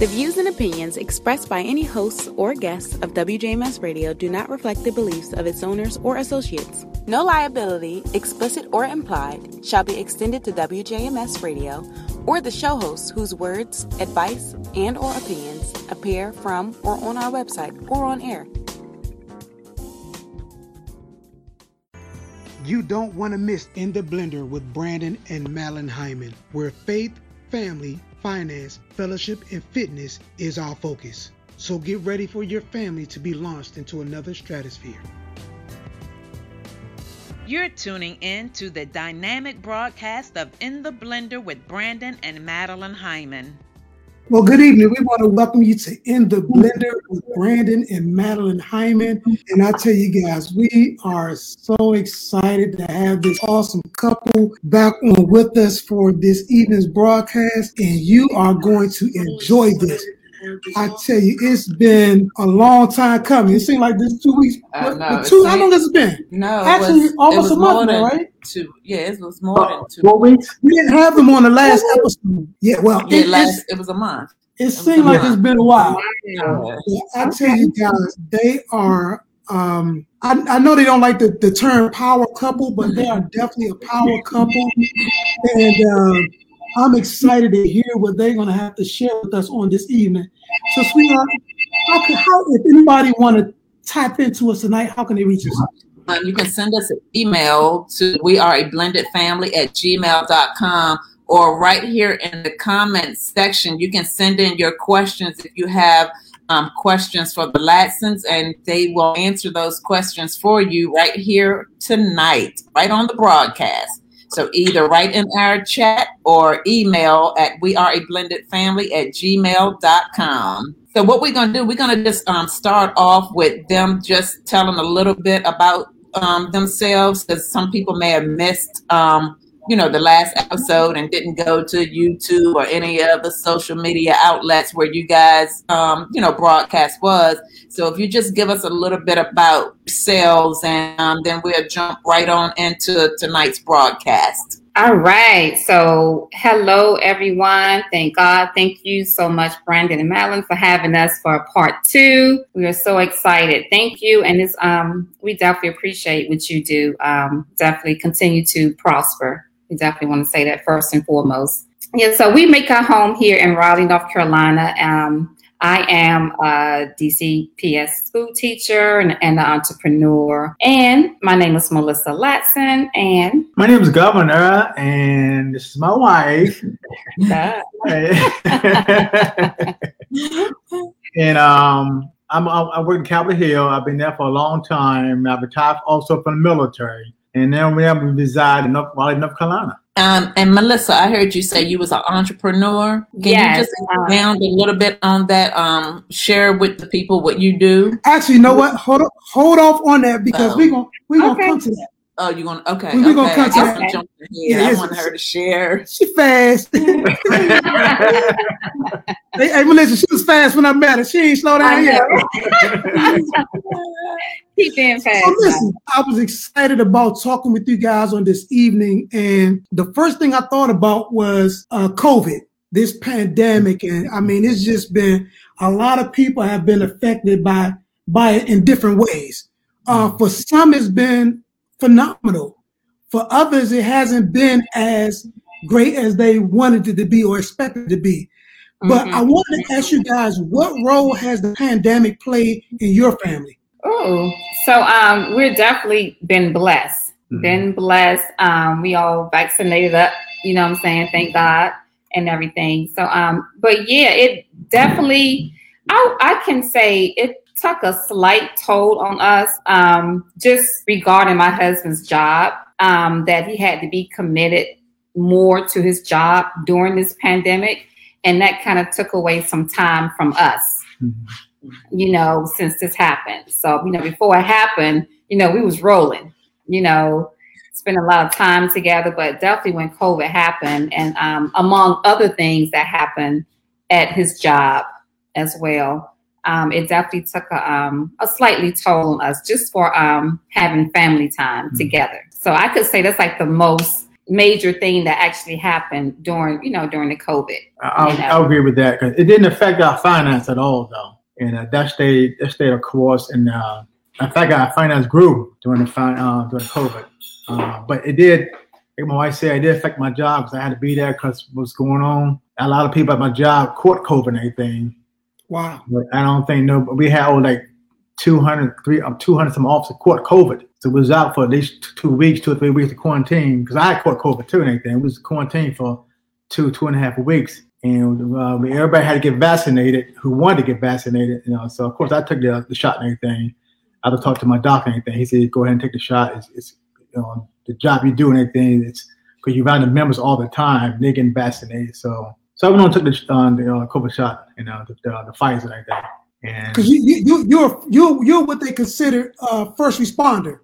The views and opinions expressed by any hosts or guests of WJMS Radio do not reflect the beliefs of its owners or associates. No liability, explicit or implied, shall be extended to WJMS Radio or the show hosts whose words, advice, and or opinions appear from or on our website or on air. You don't want to miss In the Blender with Brandon and Madeline Hyman, where faith, family, finance, fellowship, and fitness is our focus. So get ready for your family to be launched into another stratosphere. You're tuning in to the dynamic broadcast of In the Blender with Brandon and Madeline Hyman. Well, good evening. We want to welcome you to In the Blender with Brandon and Madeline Hyman. And I tell you guys, we are so excited to have this awesome couple back on with us for this evening's broadcast. And you are going to enjoy this. I tell you, it's been a long time coming. It seemed like this two weeks. Uh, no, two, how long has it been? No, Actually, was, almost a month now, right? Two. Yeah, it was more than two. Four weeks. We didn't have them on the last episode. Yeah, well, Yeah, it, last, it was a month. it seemed like month. it's been a while. Yeah. Yeah, I tell you guys, they are. Um, I, I know they don't like the, the term power couple, but they are definitely a power couple, and um, I'm excited to hear what they're going to have to share with us on this evening. So, sweetheart, how, can, how if anybody want to tap into us tonight, how can they reach us? Um, you can send us an email to we are a blended family at gmail.com or right here in the comments section you can send in your questions if you have um, questions for the Latsons and they will answer those questions for you right here tonight right on the broadcast so either write in our chat or email at we are a blended family at gmail.com so what we're going to do we're going to just um, start off with them just telling a little bit about um, themselves because some people may have missed um, you know the last episode and didn't go to youtube or any of the social media outlets where you guys um, you know broadcast was so if you just give us a little bit about yourselves and um, then we'll jump right on into tonight's broadcast All right. So, hello, everyone. Thank God. Thank you so much, Brandon and Madeline, for having us for part two. We are so excited. Thank you. And it's, um, we definitely appreciate what you do. Um, definitely continue to prosper. We definitely want to say that first and foremost. Yeah. So, we make our home here in Raleigh, North Carolina. Um, I am a DCPS school teacher and, and an entrepreneur. And my name is Melissa Latson. And My name is Governor, and this is my wife. and um, I'm, I work in Capitol Hill. I've been there for a long time. I've retired also from the military, and then we have to reside in North, Raleigh, North Carolina. um, and melissa i heard you say you was an entrepreneur can Yes, you just expound a little bit on that um, share with the people what you do Actually, you know what? Hold hold off on that because Oh. we're gonna we're gonna come to that. Oh, you going to okay? We- we gonna okay. come I to guess that. I'm jumping ahead. Yeah, I it's- want her to share. She fast. hey, hey, Melissa, she was fast when I met her. She ain't slow down I yet. Keep being fast. So listen, I was excited about talking with you guys on this evening, and the first thing I thought about was uh, COVID, this pandemic, and I mean, it's just been a lot of people have been affected by by it in different ways. Uh, for some, it's been phenomenal. For others, it hasn't been as great as they wanted it to be or expected to be. But Mhm. I wanted to ask you guys, what role has the pandemic played in your family? Oh, so um, we're definitely been blessed. Mhm. Been blessed. Um, we all vaccinated up. You know what I'm saying? Thank God and everything. So um, but yeah, it definitely. I I can say it took a slight toll on us. Um, just regarding my husband's job. Um, that he had to be committed more to his job during this pandemic, and that kind of took away some time from us you know, since this happened. So, you know, before it happened, you know, we was rolling, you know, spent a lot of time together, but definitely when COVID happened and um, among other things that happened at his job as well, um, it definitely took a, um, a slightly toll on us just for um, having family time Mhm. together. So I could say that's like the most major thing that actually happened during, you know, during the COVID. I, you know. I agree with that because it didn't affect our finance at all, though. And uh, that stayed that stayed of course. And uh, in fact, our finance grew during the fin- uh, during COVID. Uh, but it did. Like my wife said, it did affect my job because I had to be there because what's going on. A lot of people at my job caught COVID and everything. Wow. But I don't think no. But we had oh, like 200, three, um, 200 some officers caught COVID. So it was out for at least two weeks, two or three weeks of quarantine because I caught COVID too and everything. It was quarantined for two, two and a half weeks. And uh, everybody had to get vaccinated who wanted to get vaccinated. You know, so of course I took the, the shot and everything. I to talk to my doctor and everything. He said, "Go ahead and take the shot. It's, it's you know the job you do and everything. It's because you're around the members all the time. They getting vaccinated. So so I went on and took the uh, the uh, COVID shot. You know, the the, the Pfizer and everything. And Because you, you, you, you're, you, you're what they consider uh, first responder.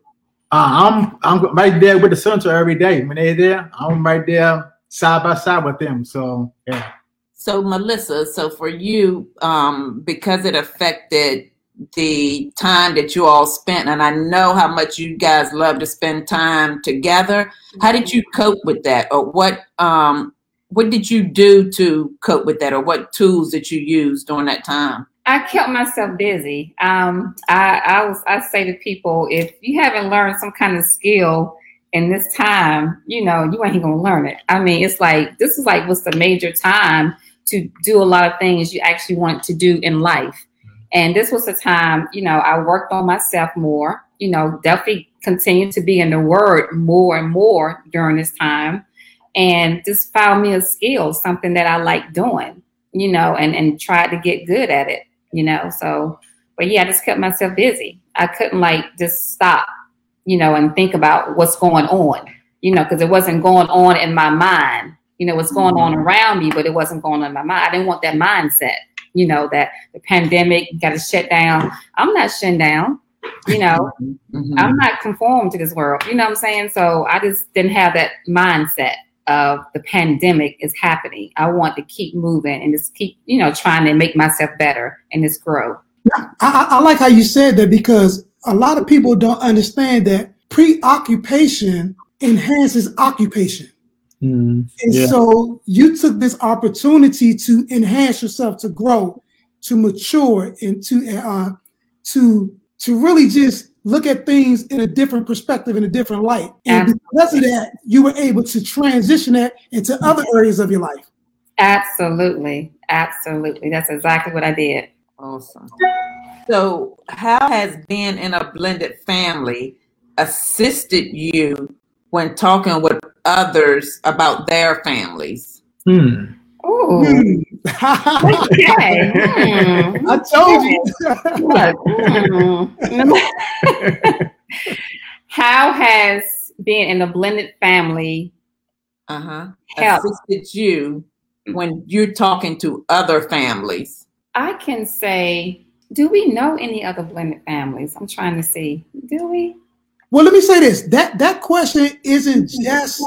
Uh, I'm I'm right there with the center every day. When they're there, I'm right there side by side with them. So yeah, So Melissa, so for you, um, because it affected the time that you all spent, and I know how much you guys love to spend time together. How did you cope with that, or what? Um, what did you do to cope with that, or what tools did you use during that time? I kept myself busy. Um, I, I was I say to people, if you haven't learned some kind of skill in this time, you know, you ain't gonna learn it. I mean, it's like this is like what's the major time to do a lot of things you actually want to do in life. And this was the time, you know, I worked on myself more, you know, definitely continued to be in the word more and more during this time. And just found me a skill, something that I like doing, you know, and, and tried to get good at it, you know. So, but yeah, I just kept myself busy. I couldn't like just stop, you know, and think about what's going on, you know, because it wasn't going on in my mind. You know, what's going on around me, but it wasn't going on in my mind. I didn't want that mindset, you know, that the pandemic got to shut down. I'm not shutting down, you know. Mhm. I'm not conformed to this world. You know what I'm saying? So I just didn't have that mindset of the pandemic is happening. I want to keep moving and just keep, you know, trying to make myself better and just grow. I, I, I like how you said that because a lot of people don't understand that preoccupation enhances occupation. Mm, And Yeah. so you took this opportunity to enhance yourself, to grow, to mature, and to uh, to to really just look at things in a different perspective, in a different light. And because of that, you were able to transition that into other areas of your life. Absolutely. Absolutely. That's exactly what I did. Awesome. So, how has being in a blended family assisted you when talking with others about their families? Hmm. Ooh. Hmm. Okay. Hmm. I told you. Look, hmm. How has being in a blended family Uh huh. helped? Assisted you when you're talking to other families? I can say, do we know any other blended families? I'm trying to see. Do we? well, let me say this: that that question isn't just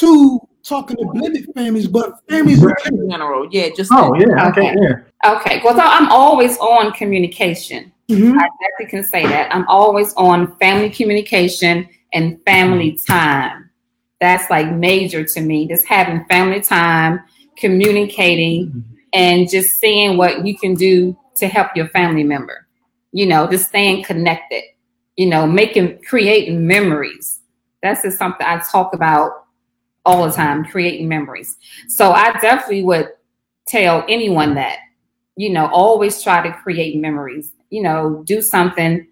to talking to blended families, but families in general. Yeah, just Oh yeah. Okay. Okay. Yeah. Okay. Well, so I'm always on communication. Mhm. I definitely can say that. I'm always on family communication and family time. That's like major to me. Just having family time, communicating, and just seeing what you can do to help your family member. You know, just staying connected. You know, making creating memories. That's just something I talk about all the time, creating memories. So I definitely would tell anyone that, you know, always try to create memories. You know, do something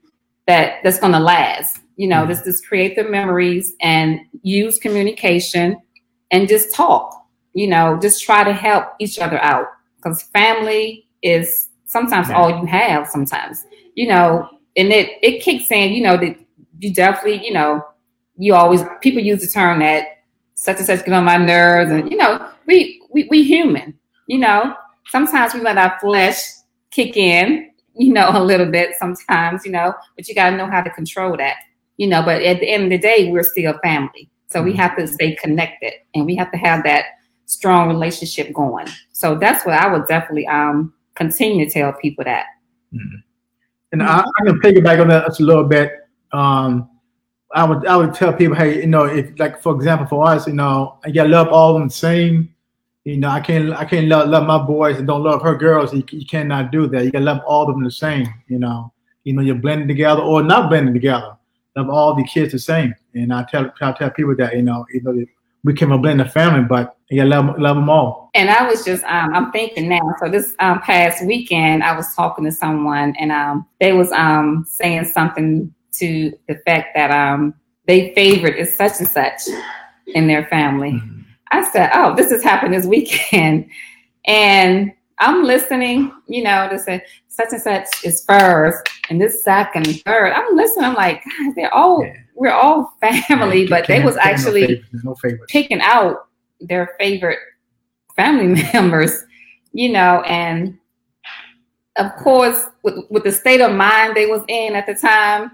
that that's going to last. You know, mm-hmm. just just create the memories and use communication and just talk. You know, just try to help each other out because family is sometimes Yeah. all you have. Sometimes, you know, and it it kicks in. You know that you definitely, you know, you always people use the term that such and such get on my nerves, and you know, we we we human. You know, sometimes we let our flesh kick in, you know, a little bit sometimes, you know, but you got to know how to control that, you know. But at the end of the day, we're still family. So we have to stay connected and we have to have that strong relationship going. So that's what I would definitely um continue to tell people that. And I, I can piggyback on that just a little bit. Um, I would I would tell people, hey, you know, if like for example for us, you know, I gotta love all of them the same. You know, I can't I can't love, love my boys and don't love her girls. You, you cannot do that. You gotta love all of them the same. You know, you know, you're blending together or not blending together. Love all the kids the same. And I tell I tell people that you know, you know, we can blend the family, but you gotta love, love them all. And I was just, um, I'm thinking now. So this um, past weekend, I was talking to someone, and um, they was um, saying something to the fact that um, they favored is such and such in their family. Mm-hmm. I said, "Oh, this has happened this weekend," and I'm listening. You know, to say such and such is first, and this second, third. I'm listening. I'm like, God, they're all yeah. we're all family, yeah, but they was actually no no picking out their favorite family members. You know, and of course, with with the state of mind they was in at the time,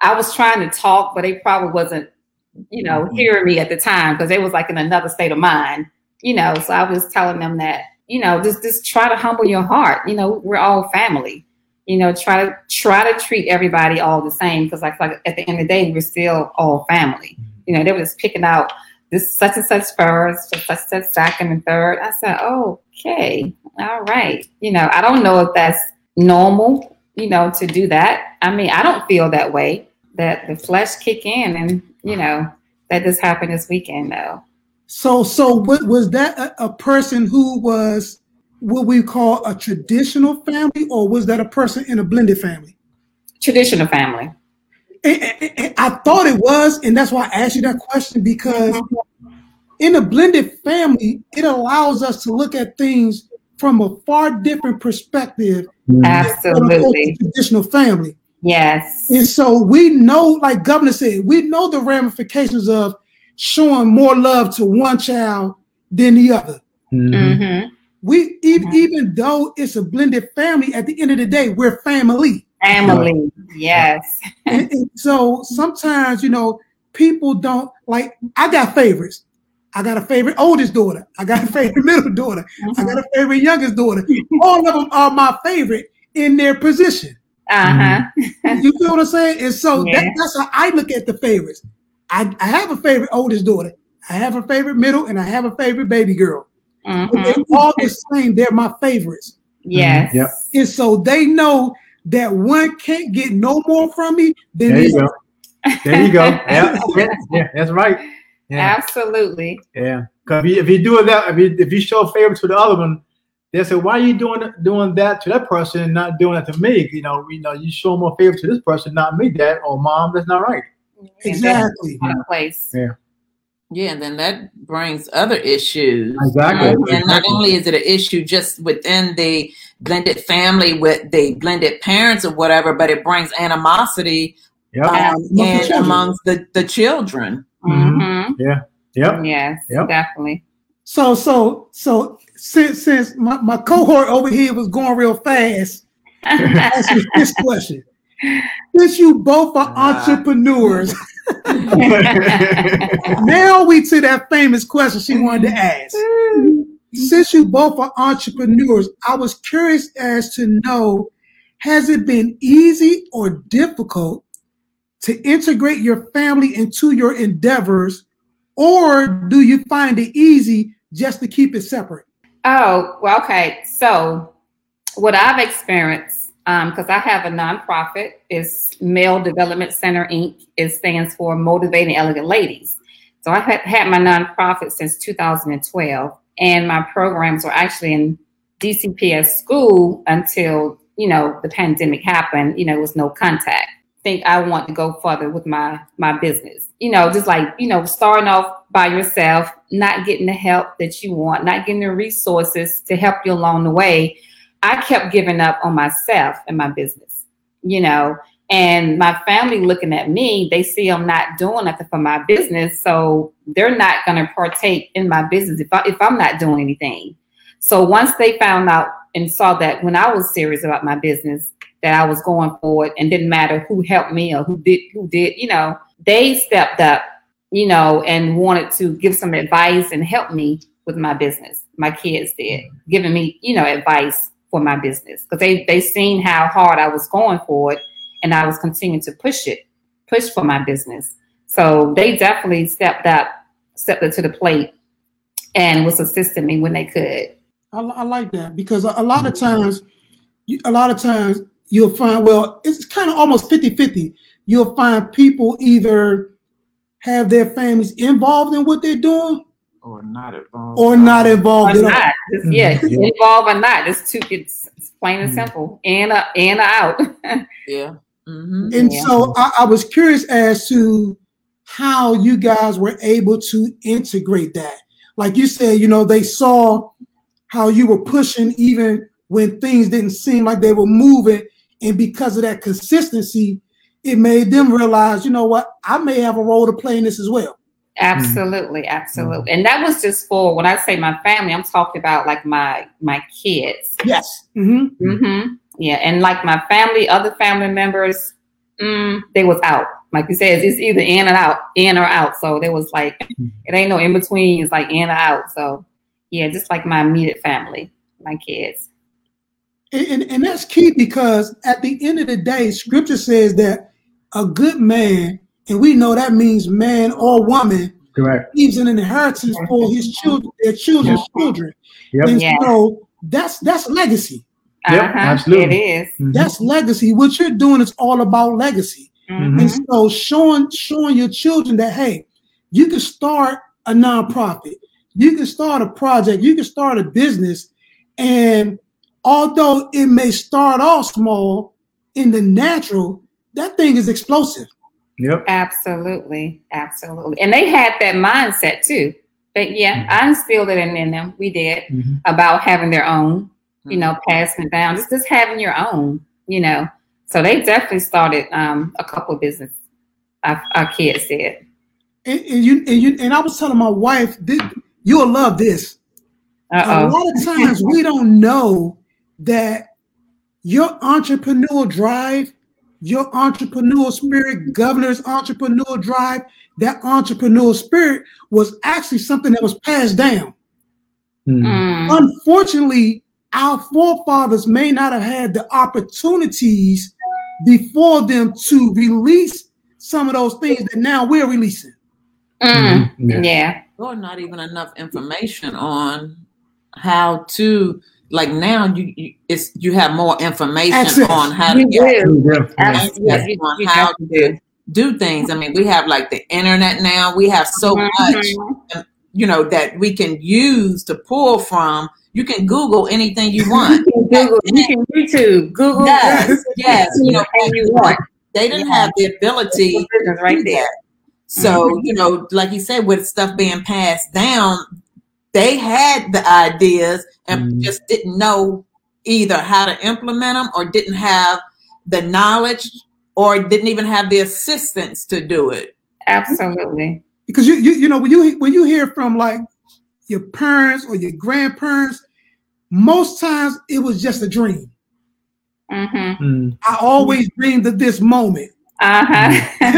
I was trying to talk, but they probably wasn't, you know, mm-hmm. hearing me at the time because they was like in another state of mind, you know. So I was telling them that, you know, just just try to humble your heart. You know, we're all family. You know, try to try to treat everybody all the same because like like at the end of the day, we're still all family. Mm-hmm. You know, they were just picking out this such and such first, such and such second and third. I said, oh, okay, all right. You know, I don't know if that's normal you know, to do that. I mean, I don't feel that way. That the flesh kick in, and you know, that this happened this weekend though. So, so what was that a, a person who was what we call a traditional family, or was that a person in a blended family? Traditional family. And, and, and I thought it was, and that's why I asked you that question because mm-hmm. in a blended family, it allows us to look at things from a far different perspective. Absolutely. Traditional family. Yes. And so we know, like Governor said, we know the ramifications of showing more love to one child than the other. Mm-hmm. mm-hmm. We even, mm-hmm. even though it's a blended family, at the end of the day, we're family. Family, yes. and, and so sometimes, you know, people don't like. I got favorites. I got a favorite oldest daughter. I got a favorite middle daughter. Mm-hmm. I got a favorite youngest daughter. All of them are my favorite in their position. Uh-huh. you feel what I'm saying? And so yeah. that, that's how I look at the favorites. I, I, have a favorite oldest daughter. I have a favorite middle, and I have a favorite baby girl. Mm-hmm. They're all the same. They're my favorites. Yes. Mm-hmm. Yep. And so they know that one can't get no more from me than there you go. There you go. yeah, yeah, that's right. Yeah. Absolutely. Yeah. Because if you, if you do that, if you, if you show favor to the other one, they say, "Why are you doing doing that to that person and not doing that to me?" You know, you know, you show more favor to this person, not me, dad or mom. That's not right. Exactly. Yeah. Place. Yeah. Yeah, and then that brings other issues. Exactly. Um, and not only is it an issue just within the blended family with the blended parents or whatever, but it brings animosity yep. um, and amongst the, the children. Mm-hmm. Yeah. Yep. Yes. Yep. Definitely. So so so since since my, my cohort over here was going real fast, ask you this question. Since you both are uh. entrepreneurs, now we to that famous question she wanted to ask. Since you both are entrepreneurs, I was curious as to know has it been easy or difficult to integrate your family into your endeavors, or do you find it easy just to keep it separate? Oh, well, okay. So, what I've experienced, because um, I have a nonprofit, is MEL Development Center Inc. It stands for Motivating Elegant Ladies. So I've had, my nonprofit since 2012, and my programs were actually in DCPS school until you know the pandemic happened. You know, it was no contact think I want to go further with my my business. You know, just like, you know, starting off by yourself, not getting the help that you want, not getting the resources to help you along the way. I kept giving up on myself and my business, you know, and my family looking at me, they see I'm not doing nothing for my business. So they're not going to partake in my business if, I, if I'm not doing anything. So once they found out and saw that when I was serious about my business, that I was going for it and didn't matter who helped me or who did who did, you know, they stepped up, you know, and wanted to give some advice and help me with my business. My kids did, giving me, you know, advice for my business because they they seen how hard I was going for it and I was continuing to push it, push for my business. So they definitely stepped up, stepped up to the plate, and was assisting me when they could. I, I like that because a, a lot of times, a lot of times you'll find, well, it's kind of almost 50 50. You'll find people either have their families involved in what they're doing Or not involved. or not involved Or at all. not. Just, yeah, Mhm. involved or not. It's two. It's, it's plain and Mhm. simple. In or in out. Yeah. hmm And Yeah. so I, I was curious as to how you guys were able to integrate that. Like you said, you know, they saw how you were pushing even when things didn't seem like they were moving. And because of that consistency, it made them realize, you know what, I may have a role to play in this as well. Absolutely, absolutely. And that was just for when I say my family, I'm talking about like my my kids. Yes. Mm-hmm. Mm-hmm. Yeah, and like my family, other family members, mm, they was out. Like you said, it's either in and out, in or out. So there was like, it ain't no in between. It's like in or out. So yeah, just like my immediate family, my kids. And, and, and that's key because at the end of the day, scripture says that a good man, and we know that means man or woman, Correct. leaves an inheritance for his children, their children's children. Yep. And Yeah. so that's that's legacy. Yep, Uh-huh, absolutely. It is. Mhm. That's legacy. What you're doing is all about legacy. Mhm. And so showing showing your children that hey, you can start a nonprofit, you can start a project, you can start a business, and although it may start off small in the natural, that thing is explosive. Yep. Absolutely, absolutely. And they had that mindset too. But yeah, I instilled it in, in them. We did Mhm. about having their own, you know, passing it down, just just having your own, you know. So they definitely started um, a couple of business. Our, our kids did. And, and you and you and I was telling my wife, this, you'll love this. Uh a lot of times we don't know that your entrepreneurial drive, your entrepreneurial spirit, governor's entrepreneurial drive, that entrepreneurial spirit was actually something that was passed down. Mhm. Mm, Unfortunately, our forefathers may not have had the opportunities before them to release some of those things that now we're releasing. mm, Mhm. Yeah. yeah. or not even enough information on how to like now you, you it's you have more information Access. on how to You get do. Yeah. Yeah, on you how to do. do things. I mean, we have like the internet now. We have so much, Mhm. you know, that we can use to pull from. You can Google anything you want. You can Google, you can YouTube, Google, yes, yes. You know, anything you want. they didn't Yeah. have the ability It's a right do there. that. So, you know, like you said, with stuff being passed down, they had the ideas and Mhm. just didn't know either how to implement them or didn't have the knowledge or didn't even have the assistance to do it. Absolutely. because you you you know when you when you hear from like your parents or your grandparents, most times it was just a dream. Mm-hmm. Mhm. I always dreamed of this moment. Uh-huh. Yeah.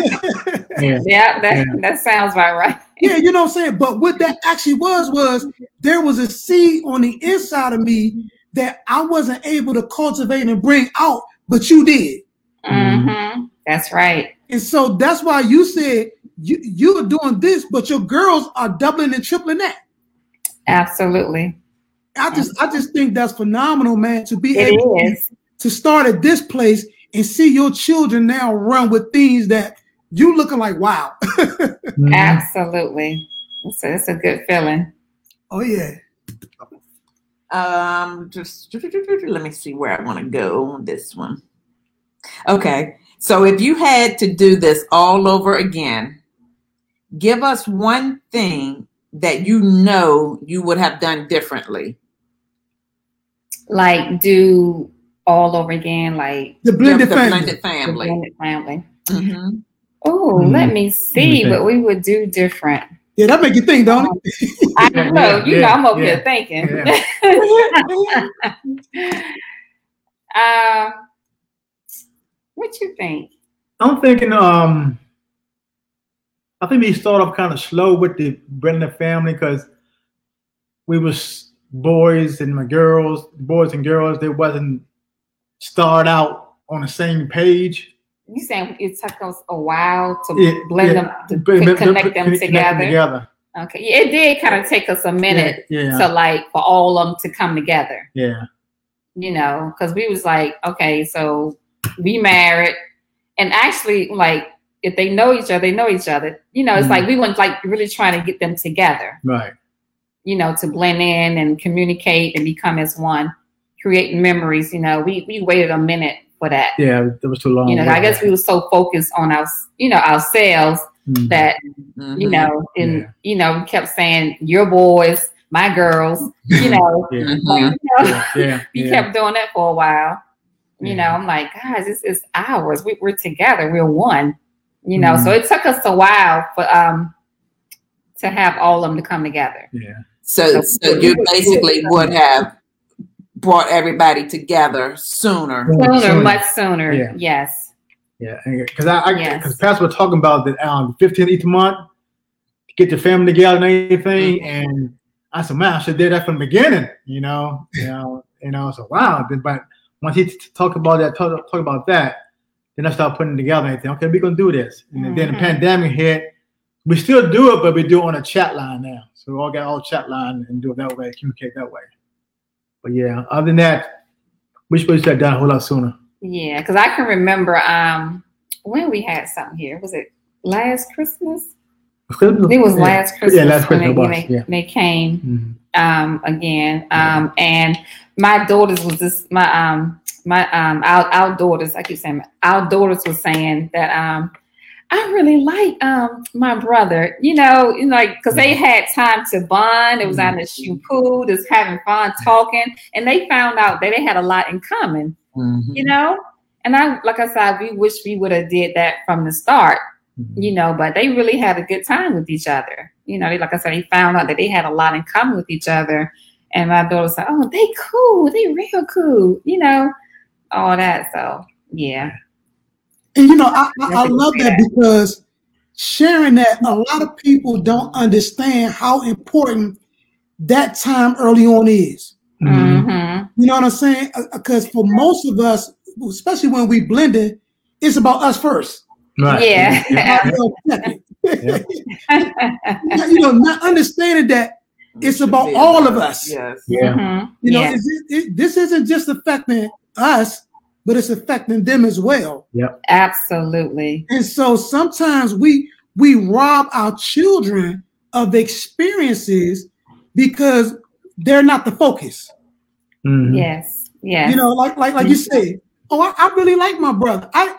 yeah, that Yeah. that sounds about right. Yeah, you know what I'm saying? But what that actually was was there was a seed on the inside of me that I wasn't able to cultivate and bring out, but you did. Mm-hmm. That's right. And so that's why you said you you are doing this, but your girls are doubling and tripling that. Absolutely. I just I just think that's phenomenal, man, to be It able is. to start at this place and see your children now run with things that you looking like wow. Mhm. Absolutely. It's a, it's a good feeling. oh yeah. Um, just let me see where I want to go on this one. Okay, so if you had to do this all over again, give us one thing that you know you would have done differently. Like do all over again, like The blended the family. blended the blended family. Mhm. Oh, Mhm. let me see Okay. what we would do different. Yeah, that make you think, don't it? I know, yeah, you know, yeah, I'm over yeah. here thinking. Uh, what you think? I'm thinking, um, I think we start off kind of slow with the blended family because we was boys and my girls, boys and girls, they wasn't start out on the same page. You saying it took us a while to Yeah, blend yeah. them, to connect them together? together. Okay, yeah, it did kind of take us a minute Yeah, to like for all of them to come together. yeah, You know, because we was like, okay, so we married, and actually, like if they know each other, they know each other. You know, it's Mhm. like we weren't like really trying to get them together. right. You know, to blend in and communicate and become as one, creating memories. You know, we we waited a minute for that. Yeah, it was too long. You know, I guess we were so focused on our, you know, ourselves Mhm. that Mhm. you know, and Yeah. you know, we kept saying your boys, my girls, you know, Yeah, Mhm. like, you know, yeah, yeah. we yeah. kept doing that for a while. You know, I'm like, guys, this is ours. We, we're together. We're one. You know, Mhm. so it took us a while for um to have all of them to come together. yeah. So, so you basically would have brought everybody together sooner. Sooner, Sooner. much sooner. Yeah. Yes. Yeah, because I, I Yes. because Pastor was talking about that um 15th each month, get your family together and everything, and I said, man, I should do that from the beginning, you know, you know, you know. So wow, then, but once he t- talked about that, talk, talk about that, then I started putting together and think, okay, we're gonna do this, and then the Mhm. pandemic hit. We still do it, but we do it on a chat line now. So we all got all chat line and do it that way, communicate that way. But yeah, other than that, we should have that done a whole lot sooner. Yeah, because I can remember um when we had something here. Was it last Christmas? It was Yeah. last Christmas Yeah, last when Christmas they, it they, yeah. they came. Mhm. um again um and my daughters was just my um my um our, our daughters i keep saying our daughters was saying that um i really like um my brother you know you know like because they had time to bond it was on the shoe pool just having fun talking and they found out that they had a lot in common Mhm. you know and i like i said we wish we would have did that from the start you know, but they really had a good time with each other. You know, they, like I said, they found out that they had a lot in common with each other. And my daughter said, Oh, they cool, they real cool, you know, all that. So yeah. And you know, I, I, I love that because sharing that, a lot of people don't understand how important that time early on is. Mhm. hmm You know what I'm saying? Because for most of us, especially when we blended, it's about us first. Right. Yeah. Ourselves second. you know, not understanding that it's about all of us. Yes. Yeah. Mhm. You know, Yeah. it's, it, it- this isn't just affecting us, but it's affecting them as well. Absolutely. And so sometimes we we rob our children of experiences because they're not the focus. Mhm. Yes. Yeah. You know, like like like you say, oh, I, I really like my brother. I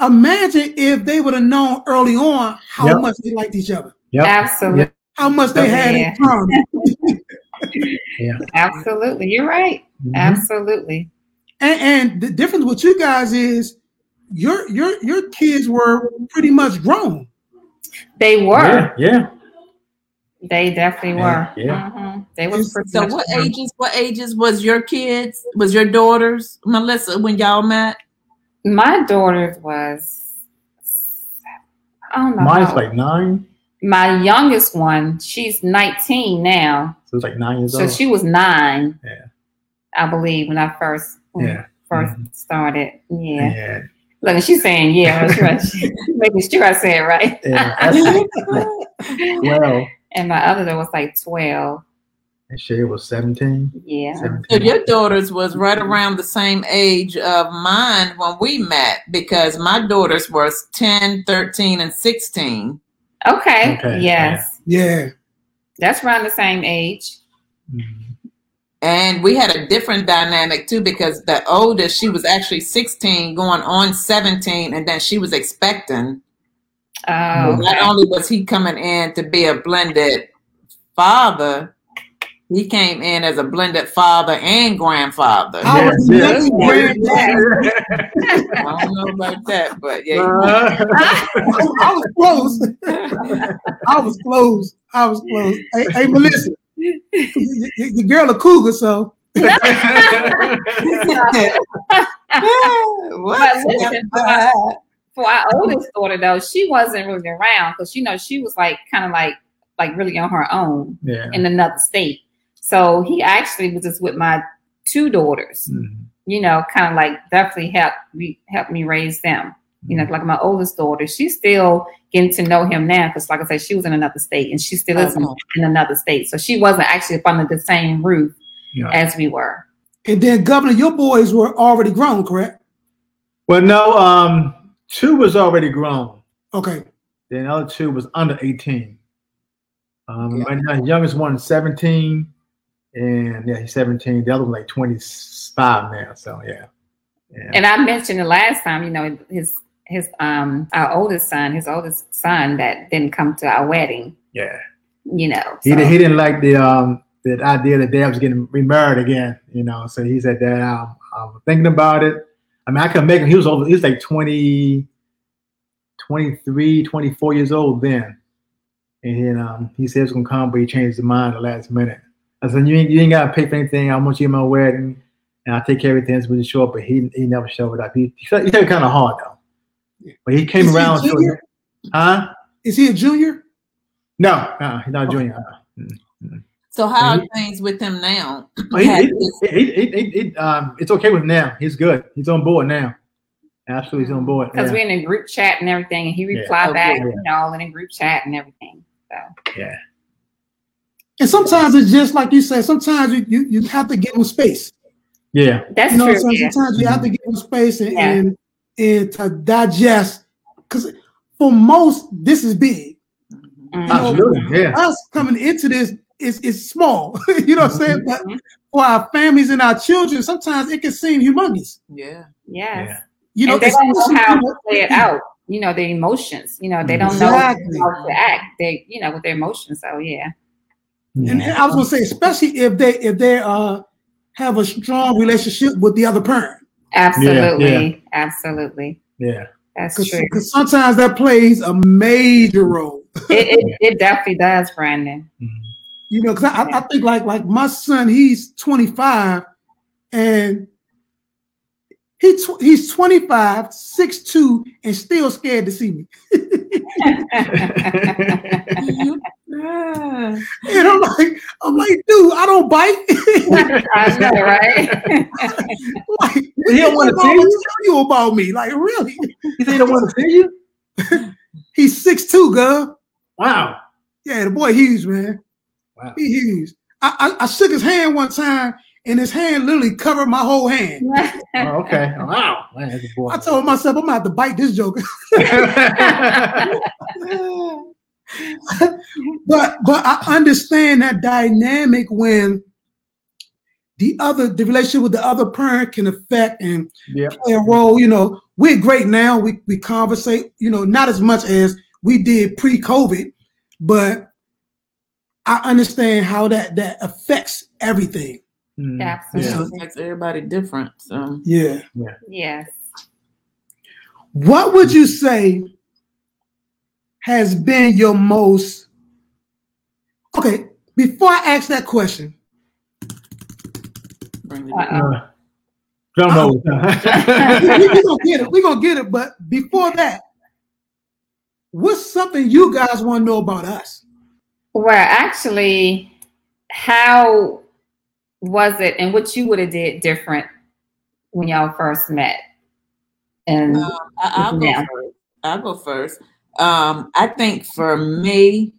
imagine if they would have known early on how Yep. much they liked each other, Yep. Absolutely. how much they had Yeah. in common. yeah. Absolutely. You're right. Mhm. Absolutely. And, and the difference with you guys is your your your kids were pretty much grown. They were. Yeah. Yeah. They definitely Yeah, were. yeah. Mhm. They was pretty So much what grown. ages? What ages was your kids? Was your daughters, Melissa, when y'all met? My daughter was, I don't know. Mine's like nine. my youngest one, she's 19 now. So it's like nine years So old. she was nine, Yeah. I believe, when I first when yeah. 1st Mhm. started. Yeah. Yeah. Look, she's saying, yeah, that's right. She's making sure I say it right. Yeah. That's, well, and my other one was like 12. and Shay was 17. Yeah. 17. So your daughters was right around the same age of mine when we met because my daughters was 10, 13, and 16. Okay. Okay, Yes. Yeah. That's around the same age. Mhm. And we had a different dynamic too because the oldest, she was actually 16 going on 17, and then she was expecting. Oh, Not okay. only was he coming in to be a blended father, he came in as a blended father and grandfather. I I was the next granddad. don't know about that, but yeah. Uh, I was close. I was close. I was close. Hey, hey Melissa, you- you- the girl a cougar, so what? But listen, for our, for our oldest daughter though, she wasn't really around because you know she was like kind of like like really on her own yeah. in another state. So he actually was just with my two daughters. Mhm. You know, kind of like definitely helped me helped me raise them. You know, like my oldest daughter, she's still getting to know him now because, like I said, she was in another state and she still is in- Okay. in another state. So she wasn't actually up under the same roof Yeah. as we were. And then, Governor, your boys were already grown, correct? Well, no, um, two was already grown. Okay. Then the other two was under 18. Um, Yeah. right now, the youngest one is 17, and yeah, he's 17. The other one like 25 now. So yeah, yeah. And I mentioned the last time, you know, his his um our oldest son, his oldest son that didn't come to our wedding. yeah. You know, He, so- di- he didn't like the um the idea that dad was getting remarried again. You know, so he said that um, I'm thinking about it. I mean, I could make him. He was over. He was like 20, 23, 24 years old then, and then, um, he said it's gonna come, but he changed his mind the last minute. I said, you ain't, you ain't gotta pay for anything. I want you at my wedding, and I'll take care of everything. So we just show up, but he he never showed up. He he, said- he said it kind of hard though, but he came Is he a around. to- junior? huh? Is he a junior? No, uh, he's not a junior. So how And are things with him now? He, Has he, he, he, he, he- um, it's okay with him now. He's good. He's on board now. Absolutely, he's on board. because Yeah. we're in a group chat and everything, and he Yeah. replied Oh, back, good. you know, all in a group chat and everything. So yeah. And sometimes it's just like you said. Sometimes you you, you have to give them space. Yeah. that's You know, true. so yeah. sometimes you have to give them space and Yeah. and, and to digest. Because for most, this is big. Mhm. Absolutely. Yeah. Us coming into this is is small. you know what I'm saying? But for our families and our children, sometimes it can seem humongous. Yeah. Yes. Yeah. You know, and they don't know how to know, play it out. You know, their emotions. You know, they don't Exactly. know how to act. They, you know, with their emotions. So yeah. And I was gonna say, especially if they if they uh have a strong relationship with the other parent, Absolutely. Absolutely. Yeah. That's true. because sometimes that plays a major role. It, it, it definitely does, Brandon. Mm-hmm. You know, because I, I think like like my son, he's 25, and he tw- he's 25, 6'2", and still scared to see me. And I'm like, I'm like, dude, I don't bite. I know, right? like, He don't wanna see you? tell you about me? Like, really? He said he don't want to see you. He's 6'2", girl. Wow. Yeah, the boy huge, man. Wow. He huge. I, I, I shook his hand one time, and his hand literally covered my whole hand. Oh, okay. Wow. Man, that's a boy. I told myself I'm gonna have to bite this joker. but but I understand that dynamic when the other the relationship with the other parent can affect and yeah. play a role. You know, we're great now. We we conversate. You know, not as much as we did pre-COVID, but I understand how that that affects everything. Mm. Yeah, Absolutely. it makes everybody different. So Yeah. yeah, Yes. What would you say has been your most okay? Before I ask that question, bring it Uh-uh. in. Uh, drum roll. we, we gonna get it. We gonna get it. But before that, what's something you guys want to know about us? Well, actually, how was it and what you would have did different when y'all first met? And I, I'll go Yeah. first. I'll go first. Um, I think for me,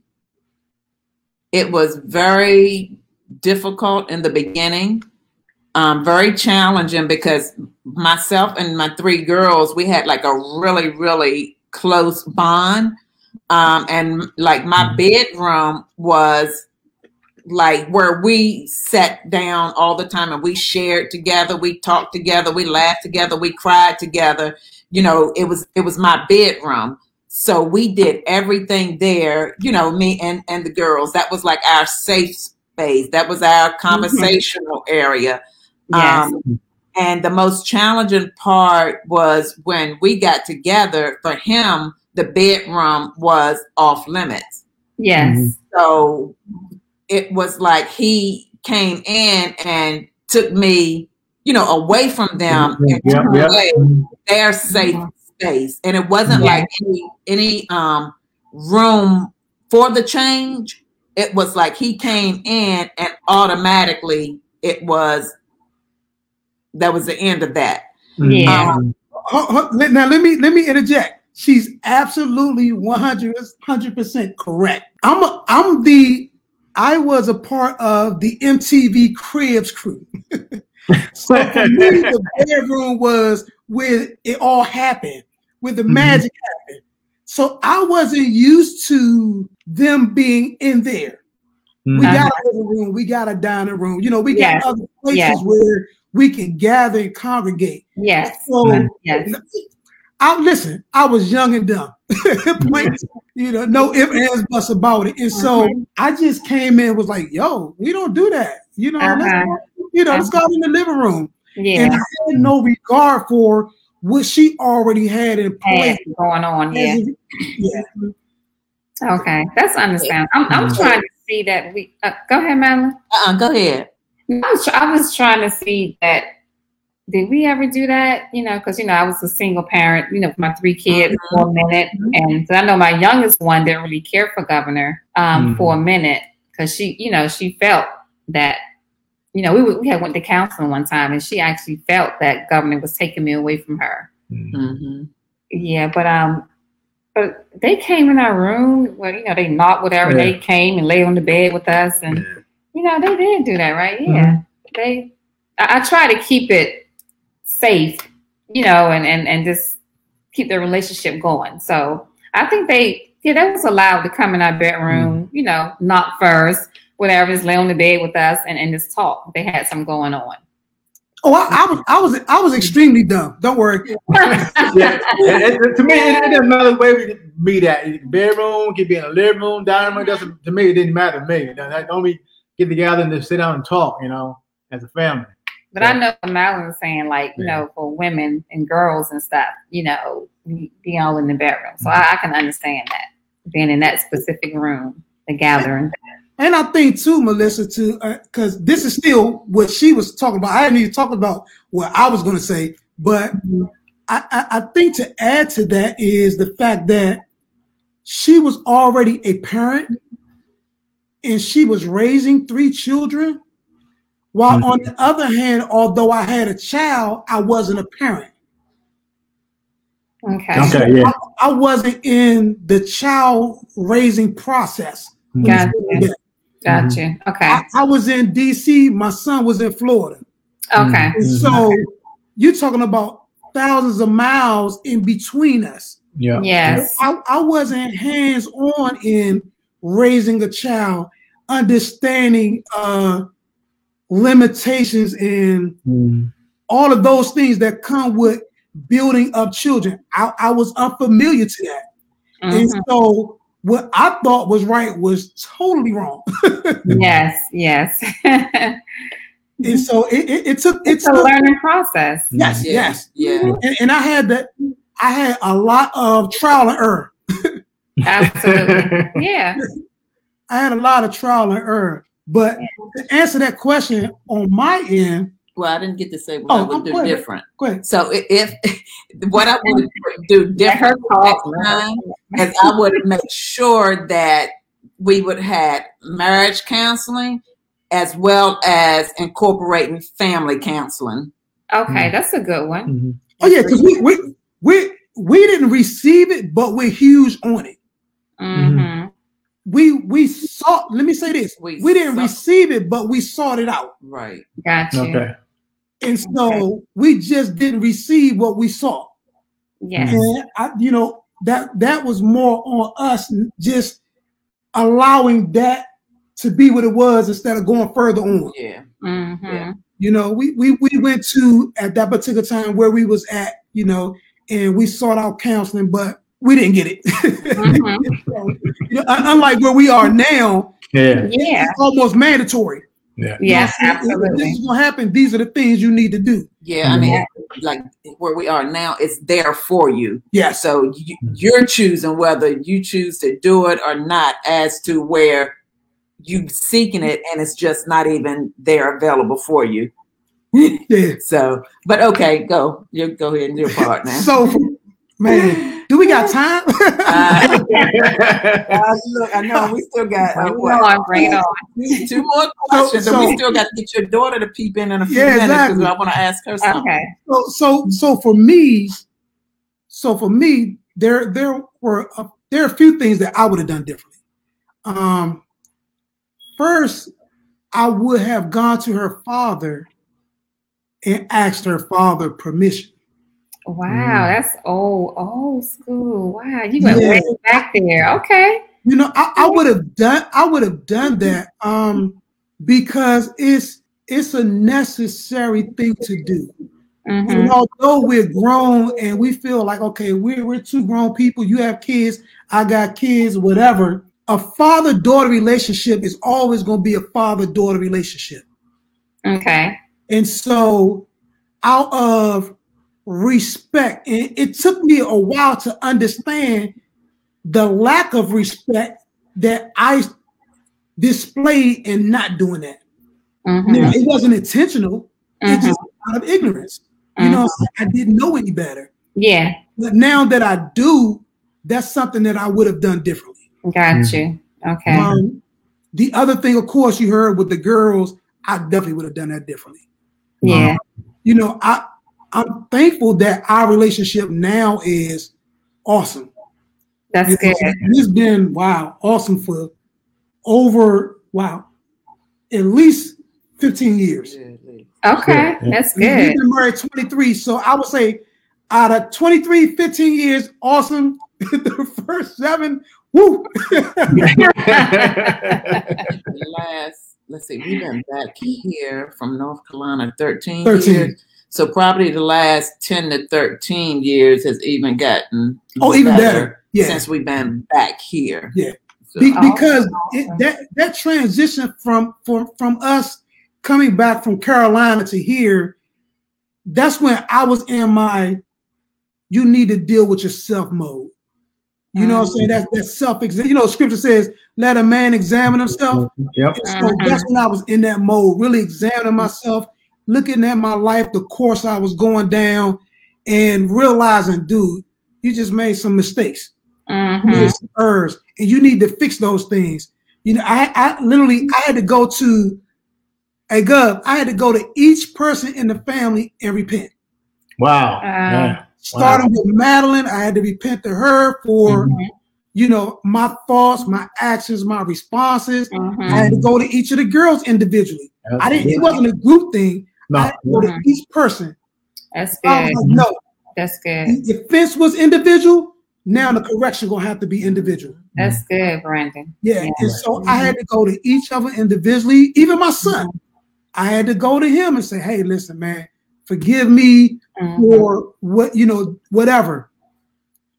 it was very difficult in the beginning, um, very challenging because myself and my three girls, we had like a really, really close bond. Um, and like my bedroom was like where we sat down all the time and we shared together, we talked together, we laughed together, we cried together. You know, it was it was my bedroom. So we did everything there, you know, me and and the girls. That was like our safe space. That was our conversational area. Yes, Um, and the most challenging part was when we got together. For him, the bedroom was off limits. yes, Mhm. So it was like he came in and took me, you know, away from them and Yeah, took yeah. away their safe space. And it wasn't Yeah. like any any um room for the change. It was like he came in and automatically it was that was the end of that. Yeah. Um, Huh, huh, Now let me let me interject. She's absolutely 100 percent correct. I'm a, I'm the I was a part of the MTV Cribs crew. so for me, the bedroom was where it all happened, where the Mhm. magic happened. So I wasn't used to them being in there. We Mhm. got a living room, we got a dining room. You know, we got Yes. other places Yes. where we can gather and congregate. Yes. So Yes. I listen. I was young and dumb, Plain- you know, no ifs ands buts about it. And so Mhm. I just came in, was like, "Yo, we don't do that." You know, let's Uh-huh. go, you know, let's go in the living room. Yeah. And I had no regard for what she already had in place. Had going on. Yeah. As- yeah. Okay. That's understandable. I'm, I'm Mhm. trying to see that we. Uh, go ahead, Madeline. uh-uh, go ahead. I was, I was trying to see that. Did we ever do that? You know, because you know I was a single parent. You know, my three kids for a minute, and so I know my youngest one didn't really care for Governor um, Mhm. for a minute because she, you know, she felt that, you know, we we had went to counseling one time, and she actually felt that Governor was taking me away from her. Mhm. hmm Yeah, but um, but they came in our room. Well, you know, they knocked whatever. Yeah. They came and lay on the bed with us, and you know, they did do that, right? Yeah, Mm-hmm. they. I, I try to keep it safe, you know, and and and just keep the relationship going. So I think they, yeah, they was allowed to come in our bedroom, Mm-hmm. you know, knock first, whatever, just lay on the bed with us and and just talk. They had something going on. Oh, I, I was, I was, I was extremely dumb. Don't worry. yeah, it- it- to me, it, it doesn't matter where we be at. In the bedroom, could be in the living room, dining room. Doesn't to me, it didn't matter to me. That- Don't we get together and just sit down and talk, you know, as a family. But I know what Madeline was saying, like, you Yeah. know, for women and girls and stuff, you know, be be all in the bedroom. So I, I can understand that being in that specific room, the gathering. And I think too, Melissa, too, because uh, this is still what she was talking about. I didn't even talk about what I was going to say, but I, I, I think to add to that is the fact that she was already a parent and she was raising three children. While mm-hmm. on the other hand, although I had a child, I wasn't a parent. Okay. Okay, yeah. I, I wasn't in the child raising process. Mm-hmm. Gotcha. Yeah. Gotcha. Okay. I, I was in DC. My son was in Florida. Okay. Mm-hmm. And so you're talking about thousands of miles in between us. Yeah. Yes. I, I wasn't hands on in raising a child, understanding uh, limitations and Mhm. all of those things that come with building up children. I, I was unfamiliar to that. And Mhm. so what I thought was right was totally wrong. Yes. Yes. And so it, it, it took it it's a learning process. yes, Yeah. yes. Yeah. And, and I had that I had a lot of trial and error. Absolutely. Yeah. I had a lot of trial and error. But to answer that question on my end, Well, I didn't get to say what Oh, I would do go ahead. different. go ahead. So if what I would do Let her different talk. next time is I would make sure that we would have marriage counseling as well as incorporating family counseling. Okay, that's a good one. Mhm. Oh yeah, because we, we we we didn't receive it, but we're huge on it. Hmm We we saw. Let me say this: We we, didn't saw- receive it, but we sought it out, Right. Gotcha. Okay. and so we just didn't receive what we saw. Yes. And I, you know that that was more on us, just allowing that to be what it was instead of going further on. Yeah. hmm Yeah. You know, we we we went to at that particular time where we was at, you know, and we sought out counseling, but we didn't get it. Mhm. So, you know, unlike where we are now, Yeah. Yeah. it's almost mandatory. Yeah. Yes, You know, if- if This is gonna happen. These are the things you need to do. Yeah. I mean, like where we are now, it's there for you. Yeah. So you, you're choosing whether you choose to do it or not, as to where you seeking it and it's just not even there available for you. Yeah. So, but okay, go. You go ahead and do your part now. So, man, Do we got time? Uh, Guys, look, I know we still got uh, Bring it what, on, bring on. two more questions, and so- we still got to get your daughter to peep in in a few Yeah, minutes because exactly. I want to ask her something. Okay. so, so, so for me, so for me, there, there were a, there are a few things that I would have done differently. Um, first, I would have gone to her father and asked her father permission. Wow, Mm. that's old, old school. Wow, you went Yeah. way back there. Okay. You know, I, I would have done I would have done that um because it's it's a necessary thing to do. hmm And although we're grown and we feel like, okay, we're we're two grown people, you have kids, I got kids, whatever. A father-daughter relationship is always gonna be a father-daughter relationship. Okay. And so out of respect, and it took me a while to understand the lack of respect that I displayed in not doing that. hmm Now, it wasn't intentional, it's Mhm. just out of ignorance. You know, I didn't know any better. Yeah, But now that I do, that's something that I would have done differently. got you. Okay. Um, the other thing, of course, you heard with the girls, I definitely would have done that differently. yeah. you know, I I'm thankful that our relationship now is awesome. That's You know, good. It's been wow, awesome for over wow, at least 15 years. Okay. Yeah. That's We- We've good. been married 23, so I would say out of 23, 15 years, awesome. the first seven, woo. Last, let's see, we've been back here from North Carolina 13, 13. years. So probably the last 10 to 13 years has even gotten oh, even better. Yeah. since we've been back here. Yeah. So, Be- Oh, because it, that that transition from from from us coming back from Carolina to here, that's when I was in my you need to deal with yourself mode. You know what I'm saying? That's that self exam. You know, scripture says, let a man examine himself. Yep. So that's mm-hmm. when I was in that mode, really examining myself, looking at my life, the course I was going down, and realizing, dude, you just made some mistakes hmm made some errors, and you need to fix those things. You know, I, I literally I had to go to a gov. I had to go to each person in the family and repent. Wow. Uh, yeah. Starting with Madeline, I had to repent to her for Mhm. you know my thoughts, my actions, my responses. Mhm. I had to go to each of the girls individually. I didn't. It wasn't a group thing. I No. had to go to Mhm. each person. That's I good. like, no, That's good. the offense was individual. Now the correction gonna have to be individual. That's good, Brandon. Yeah, Yeah. and so I had to go to each of them individually. Even my son, I had to go to him and say, "Hey, listen, man, forgive me Mhm. for what you know, whatever."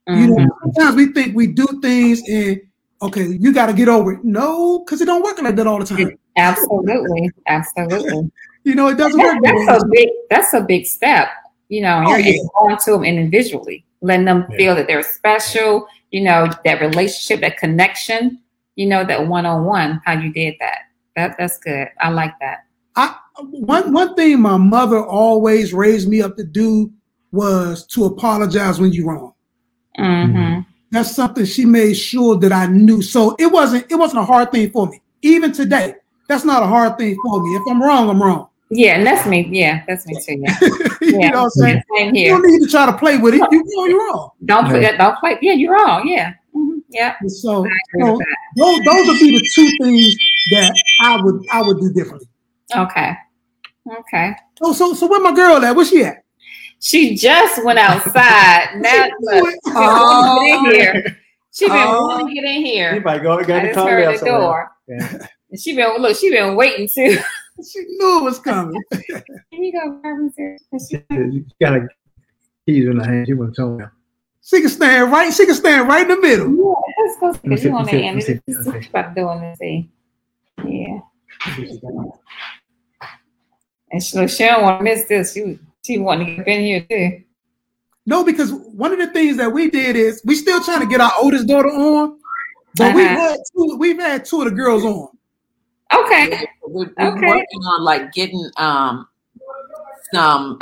You know, Mhm. sometimes we think we do things and okay, you got to get over it. No, because it don't work like that all the time. Absolutely. Absolutely. You know, it doesn't work. That- that that's a big that's a big step. You know, Oh, you're, yeah. going to them individually, letting them Yeah. feel that they're special, you know, that relationship, that connection, you know, that one on one, how you did that. That that's good. I like that. I one one thing my mother always raised me up to do was to apologize when you're wrong. hmm That's something she made sure that I knew. So it wasn't it wasn't a hard thing for me. Even today, that's not a hard thing for me. If I'm wrong, I'm wrong. Yeah, and that's me. Yeah, that's me too. Yeah, you Yeah. know what I'm saying? same You here. don't need to try to play with it. You know you're wrong. Don't put Yeah. that. Don't play. Yeah, you're wrong. Yeah. hmm Yeah. So, so those, those would be the two things that I would I would do differently. Okay. Okay. Oh, so so where my girl at? Where she at? She just went outside. now look, she been wanting to get in here. She been Oh. wanting to get in here. Anybody go, I got the just car heard there the door. Yeah. And she been look. She been waiting too. She knew it was coming. Here you go, Barbara. She- You got a keys in the hand. She went somewhere. She can stand right. She can stand right in the middle. Yeah, let's go. Let me See see, you the me end. me This is see. about doing this. See. Yeah. And she, look, she don't want to miss this. She she want to get in here too. No, because one of the things that we did is we still trying to get our oldest daughter on, but we've Uh-huh. had two, we've had two of the girls on. Okay. We're, we're Okay. working on like getting um some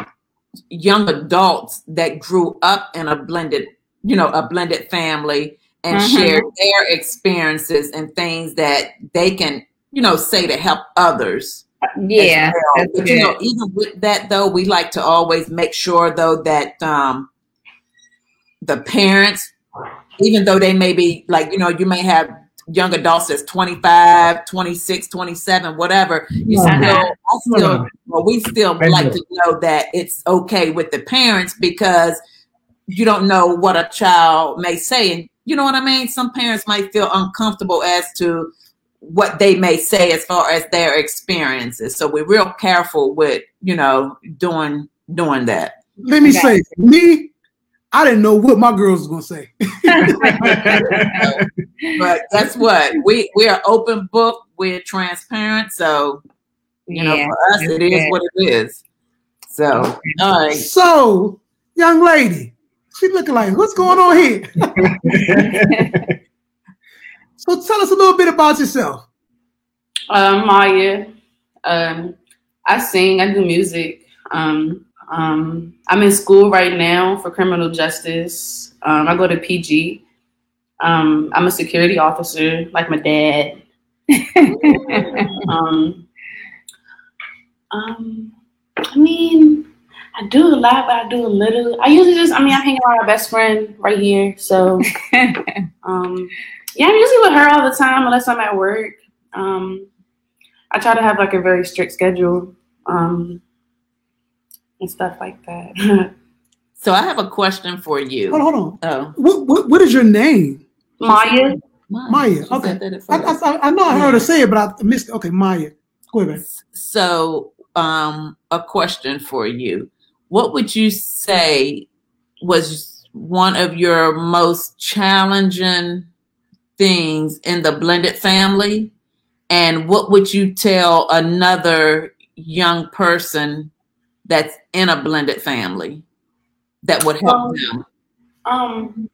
young adults that grew up in a blended you know, a blended family and Mhm. share their experiences and things that they can, you know, say to help others. Yeah, well. But you know, even with that though, we like to always make sure though that um the parents, even though they may be like, you know, you may have young adults that's 25, 26, 27, whatever, you Uh-huh. still, I still, well, we still Right. like to know that it's okay with the parents because you don't know what a child may say. And you know what I mean? Some parents might feel uncomfortable as to what they may say as far as their experiences. So we're real careful with, you know, doing doing that. Let me Okay. say, me, I didn't know what my girls was gonna say. But guess what? We we're open book, we're transparent. So, you know, for us it is good. what it is. So all right. So, young lady, she looking like, what's going on here? So tell us a little bit about yourself. Um, Maya. Um, I sing. I do music. Um, um, I'm in school right now for criminal justice. Um, I go to PG. Um, I'm a security officer, like my dad. Um, um, I mean, I do a lot, but I do a little. I usually just, I mean, I hang out with my best friend right here. So, um, yeah, I'm usually with her all the time unless I'm at work. Um, I try to have like a very strict schedule um, and stuff like that. So I have a question for you. Hold on, hold on. Oh, What, what, what is your name? Maya, Maya. She Okay. that at I, first. I, I know I heard her say it, but I missed. it. Okay, Maya. Go ahead. So, um, a question for you. What would you say was one of your most challenging things in the blended family? And what would you tell another young person that's in a blended family that would help Um, them? Um,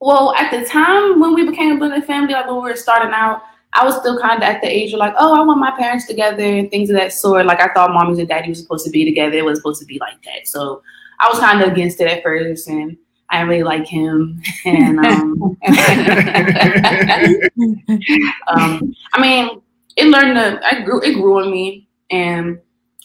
well, at the time when we became a blended family, like when we were starting out, I was still kind of at the age of like, oh, I want my parents together and things of that sort. Like I thought mommies and daddy was supposed to be together. It was supposed to be like that. So I was kind of against it at first, and I really like him. And um, um, I mean, it learned to. I grew. It grew on me, and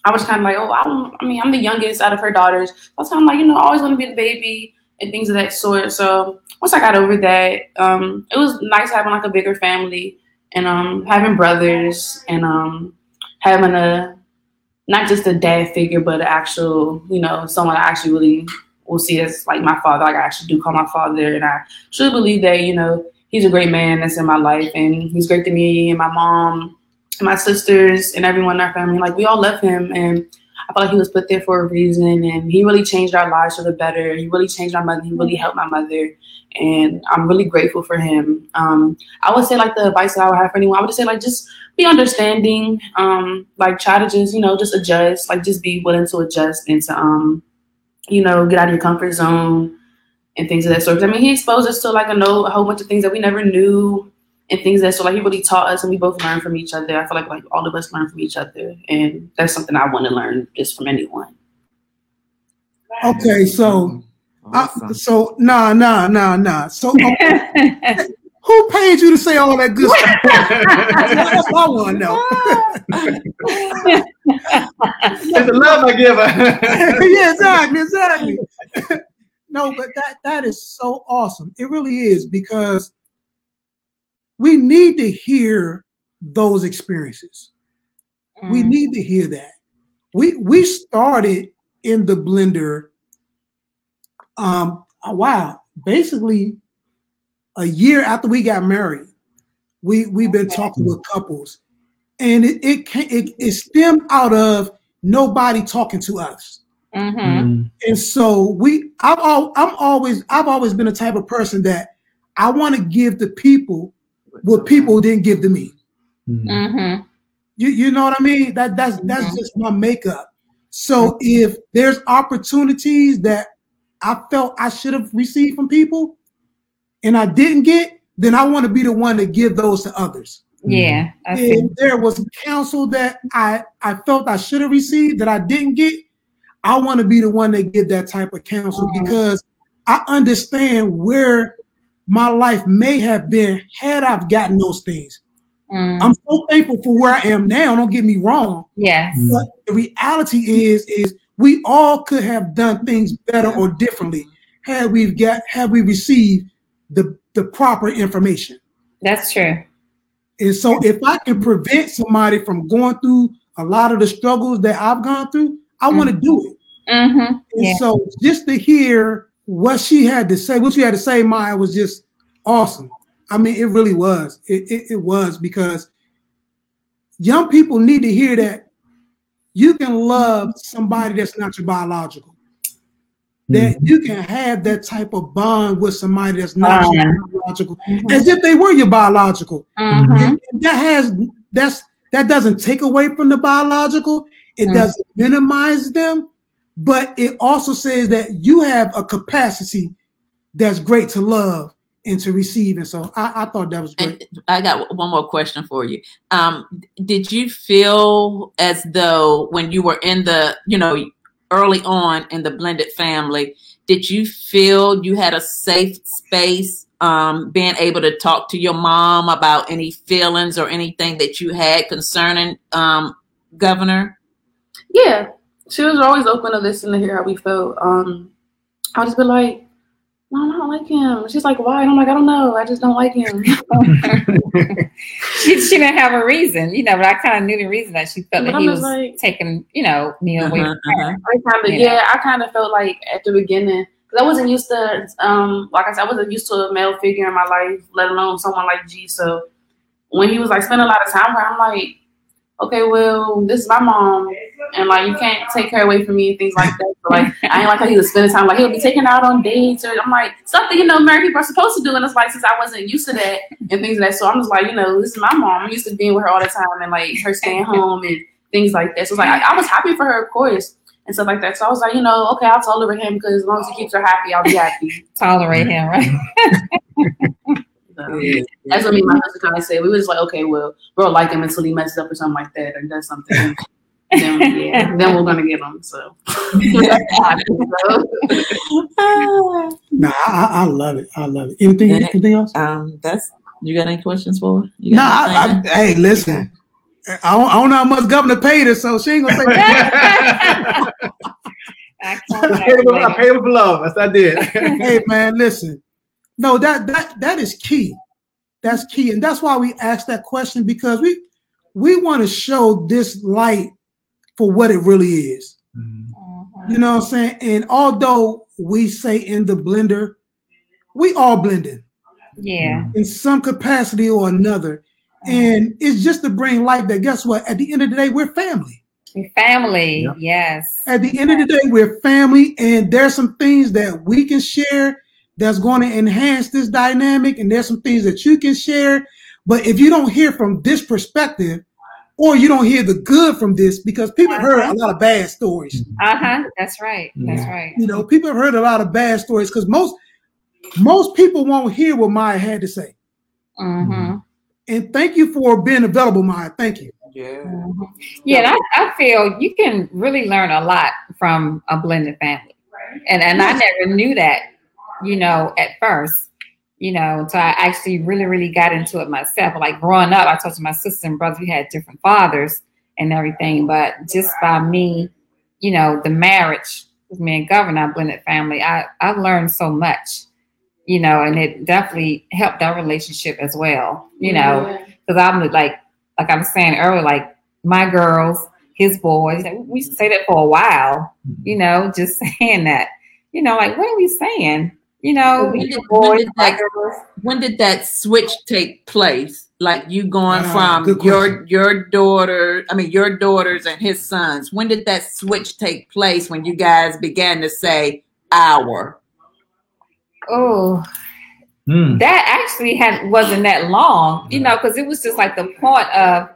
I was kind of like, oh, I, don't, I mean, I'm the youngest out of her daughters. I was kind of like, you know, I always want to be the baby and things of that sort. So once I got over that, um, it was nice having like a bigger family and um, having brothers and um, having a not just a dad figure, but an actual, you know, someone I actually really will see as like my father. Like I actually do call my father, and I truly believe that you know he's a great man that's in my life, and he's great to me and my mom and my sisters and everyone in our family. Like we all love him, and I felt like he was put there for a reason, and he really changed our lives for the better. He really changed our mother. He really helped my mother, and I'm really grateful for him. Um, I would say like the advice that I would have for anyone, I would say like just be understanding. Um, like try to just you know just adjust. Like just be willing to adjust and to um, you know get out of your comfort zone and things of that sort. I mean, he exposed us to like a know a whole bunch of things that we never knew and things that so like he really taught us and we both learned from each other. I feel like like all of us learn from each other and that's something I want to learn just from anyone. Okay, so I, so nah, nah, nah, nah. So okay, who paid you to say all that good stuff? That's what I want to know. It's the love I give her. yeah, exactly, exactly. no, but that that is so awesome. It really is because we need to hear those experiences. We need to hear that. We we started in the blender. Um, wow, basically a year after we got married. We we've been talking with couples, and it it can it, it stemmed out of nobody talking to us. hmm And so we, I've al- I'm always, I've always been the type of person that I want to give the people what people didn't give to me. hmm You, you know what I mean? That that's that's Mhm. just my makeup. So if there's opportunities that I felt I should have received from people, and I didn't get, then I want to be the one to give those to others. Yeah, that's. If there was counsel that I I felt I should have received that I didn't get, I want to be the one that give that type of counsel Mhm. because I understand where my life may have been had I've gotten those things. Mm. I'm so thankful for where I am now. Don't get me wrong. yes. But the reality is, is we all could have done things better or differently had we got had we received the the proper information. That's true. And so if I can prevent somebody from going through a lot of the struggles that I've gone through, I want to do it. Mm-hmm. And Yeah. so just to hear what she had to say, what she had to say, Maya, was just awesome. I mean, it really was. It, it, it was because young people need to hear that you can love somebody that's not your biological. That you can have that type of bond with somebody that's not Bond. your biological, as if they were your biological. Mm-hmm. And that has that's that doesn't take away from the biological. It Mm. doesn't minimize them, but it also says that you have a capacity that's great to love and to receive. And so I, I thought that was great. And I got one more question for you. Um, did you feel as though when you were in the, you know, early on in the blended family, did you feel you had a safe space um, being able to talk to your mom about any feelings or anything that you had concerning um, Governor? Yeah, she was always open to listen to hear how we felt. Um, I'll just be like, Mom, I don't like him. She's like, why? And I'm like, I don't know. I just don't like him. she, she didn't have a reason, you know, but I kind of knew the reason that she felt But that I'm he was like- taking, you know, me away. Uh-huh, from her. uh-huh. I kind of, You know. yeah, I kind of felt like at the beginning, because I wasn't used to, um, like I said, I wasn't used to a male figure in my life, let alone someone like G. So when he was like spending a lot of time with her, I'm like, okay, well, this is my mom, and like you can't take her away from me and things like that. Like I ain't like how he was spending time, like he'll be taking out on dates, or I'm like something you know married people are supposed to do, and it's like since I wasn't used to that and things like that, so I'm just like, you know, this is my mom. I'm used to being with her all the time and like her staying home and things like that. So it's like I, I was happy for her, of course. And stuff like that. So I was like, you know, okay, I'll tolerate him because as long as he keeps her happy, I'll be happy. Tolerate him, right? So, that's what me and my husband kind of said. We were just like, okay, well, we'll like him until he messes up or something like that, or does something. then, yeah, then we're gonna get him. So, Nah, I, I love it. I love it. Anything, Yeah. anything else? Um, that's you got any questions for? her? You Nah, I, anything? I, hey, listen. I don't, I don't know how much governor paid her, so she ain't gonna say that. I I paid him, I paid him for love. That's what I did. hey man, listen. No, that that that is key. That's key, and that's why we ask that question because we we want to show this light for what it really is. Mhm. You know what I'm saying? And although we say in the blender, we all blended Yeah. in some capacity or another. And it's just to bring light that guess what? At the end of the day, we're family. Family. Yep. Yes. At the end of the day, we're family, and there's some things that we can share that's going to enhance this dynamic, and there's some things that you can share. But if you don't hear from this perspective, or you don't hear the good from this, because people have heard a lot of bad stories. Uh huh. That's right. That's Yeah. right. You know, people have heard a lot of bad stories because most most people won't hear what Maya had to say. Mm-hmm. And thank you for being available, Maya. Thank you. Mhm. Yeah, I, I feel you can really learn a lot from a blended family. And and I never knew that, you know, at first, you know, until I actually really, really got into it myself. Like growing up, I talked to my sister and brother, we had different fathers and everything, but just by me, you know, the marriage with me and Governor, blended family, I, I've learned so much, you know, and it definitely helped our relationship as well, you know because I'm like, like I was saying earlier, like my girls, his boys. We used to say that for a while, you know, just saying that, you know, like what are we saying? You know, When his did- when did that- when did that switch take place? Like you going Ah, from your your daughter, I mean your daughters and his sons. When did that switch take place when you guys began to say our? Oh, Mm. that actually had wasn't that long, you know, because it was just like the point of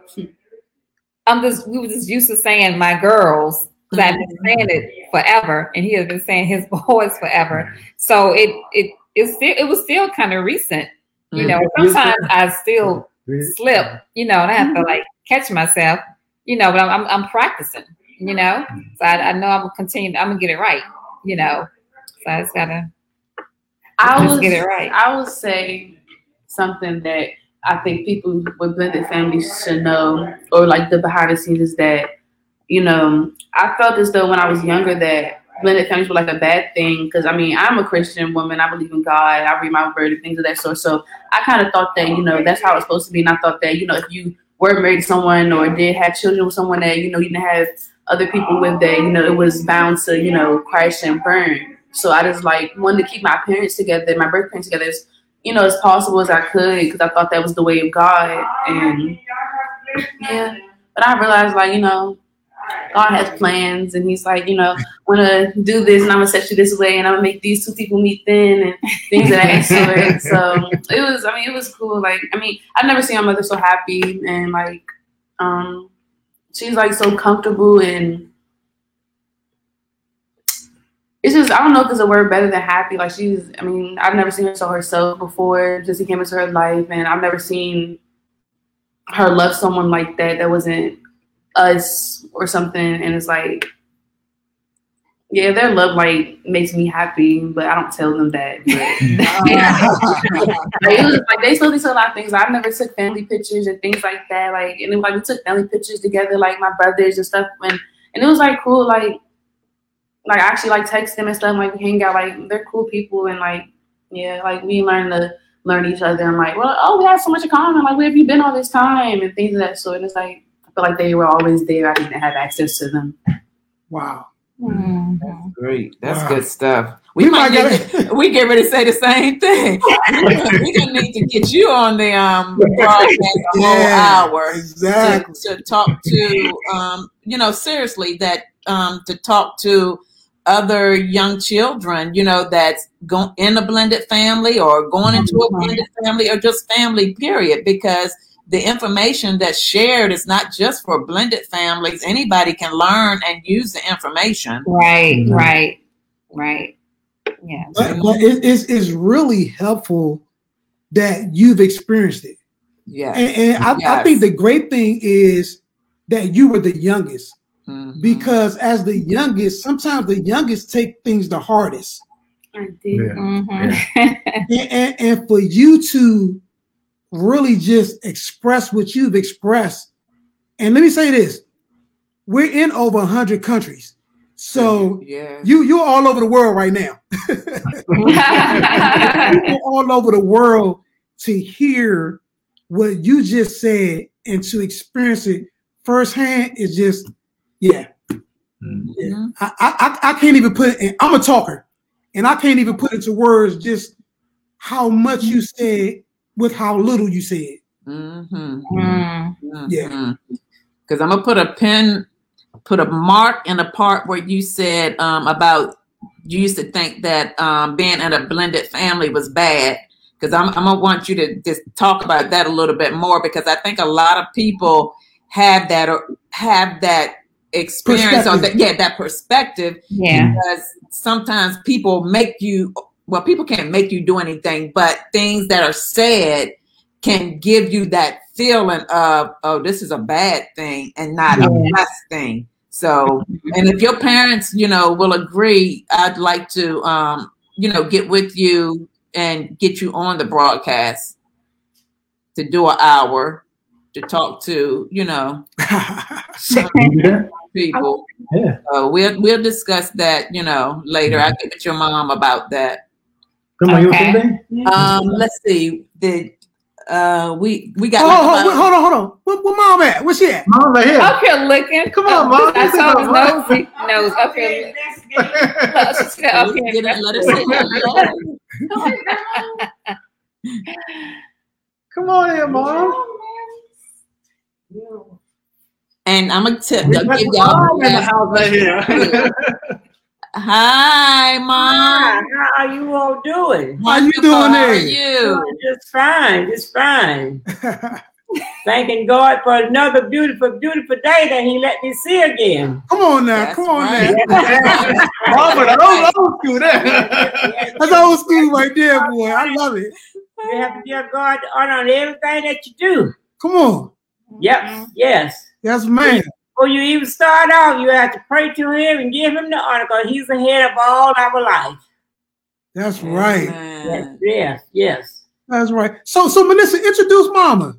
I'm just we were just used to saying my girls because I've been mm-hmm. saying it forever, and he has been saying his boys forever. So it it it still it was still kind of recent, you mm-hmm. know. Sometimes I still slip, you know, and I have to mm-hmm. like catch myself, you know. But I'm I'm, I'm practicing, you know. So I, I know I'm gonna continue. I'm gonna get it right, you know. So I just gotta I was get it right. I would say something that I think people with blended families should know, or like the behind the scenes, is that you know I felt as though when I was younger that blended families were like a bad thing because I mean I'm a Christian woman, I believe in God, I read my word and things of that sort. So I kind of thought that you know that's how it's supposed to be, and I thought that you know if you were married to someone or did have children with someone that you know you didn't have other people with that you know it was bound to you know crash and burn. So I just like wanted to keep my parents together, my birth parents together as you know as possible as I could because I thought that was the way of God. And yeah, but I realized like you know God has plans, and He's like you know I'm gonna do this and I'm gonna set you this way, and I'm gonna make these two people meet then and things of that sort. So it was, I mean, it was cool. Like I mean, I've never seen my mother so happy and like um she's like so comfortable and it's just I don't know if there's a word better than happy. Like she's I mean, I've never seen her so herself before. Just he came into her life and I've never seen her love someone like that that wasn't us or something and it's like yeah, their love like makes me happy, but I don't tell them that. But like, it was, like they told me to a lot of things. I've never took family pictures and things like that. Like and then, like we took family pictures together, like my brothers and stuff. And and it was like cool. Like like I actually like text them and stuff. Like we hang out. Like they're cool people and like yeah, like we learn to learn each other. And like well, oh, we have so much in common. Like where have you been all this time and things of that sort. And it's like I feel like they were always there. I didn't have access to them. Wow. Mhm. Great. That's Wow. good stuff. We, We might might get, we get ready to say the same thing. We're gonna need to get you on the um broadcast a whole Yeah, hour Exactly. to, to talk to um you know seriously that um to talk to other young children you know that's going in a blended family or going into a blended family or just family period because the information that's shared is not just for blended families anybody can learn and use the information Right, Mhm. right, right. Yeah. But, but it, it's, it's really helpful that you've experienced it. yeah And, and I, I think the great thing is that you were the youngest Mhm. because as the youngest, sometimes the youngest take things the hardest. I did. Yeah. Mhm. And, and, and for you to really just express what you've expressed. And let me say this we're in over 100 countries. So yeah you, you're all over the world right now. You're all over the world to hear what you just said and to experience it firsthand is just, yeah. Mhm. I, I, I can't even put in, I'm a talker and I can't even put into words just how much you said with how little you said. Mhm. Mm. Yeah. Because I'm gonna put a pin, put a mark in the part where you said um, about you used to think that um, being in a blended family was bad. Because I'm, I'm gonna want you to just talk about that a little bit more because I think a lot of people have that or have that experience or that, yeah that perspective Yeah. because sometimes people make you well people can't make you do anything but things that are said can give you that feeling of oh this is a bad thing and not a Yeah. blessed thing so and if your parents you know will agree i'd like to um you know get with you and get you on the broadcast to do an hour to talk to you know some You do that? people Yeah. so we'll we'll discuss that, you know, later. I'll get with your mom about that. Come on, you Okay. Um, let's see. The uh we we got Oh, like hold, hold on, hold on. Where, where mom at? Where's she at? Mom, right here. Up here looking. Come on, Mom. I Sit saw his Mom. nosy nose up here. Look, up let's here. let us say hello. Come on here, Mom. And I'm gonna tip We I'll give y'all in the house right here. Hi, mom. Hi, how are you all doing? How you doing How are you? Doing Just fine, just fine. Thanking God for another beautiful, beautiful day that He let me see again. Come on now, That's come on right. now. Mama, the old, old school there. That's old school right there, boy. I love it. You have to give God honor on everything that you do. Come on. Yep, mm-hmm. yes. Yes, man. Before you even start off, you have to pray to Him and give Him the honor because He's the head of all our life. That's right. Yes, yes, yes. That's right. So, so Melissa, introduce Mama.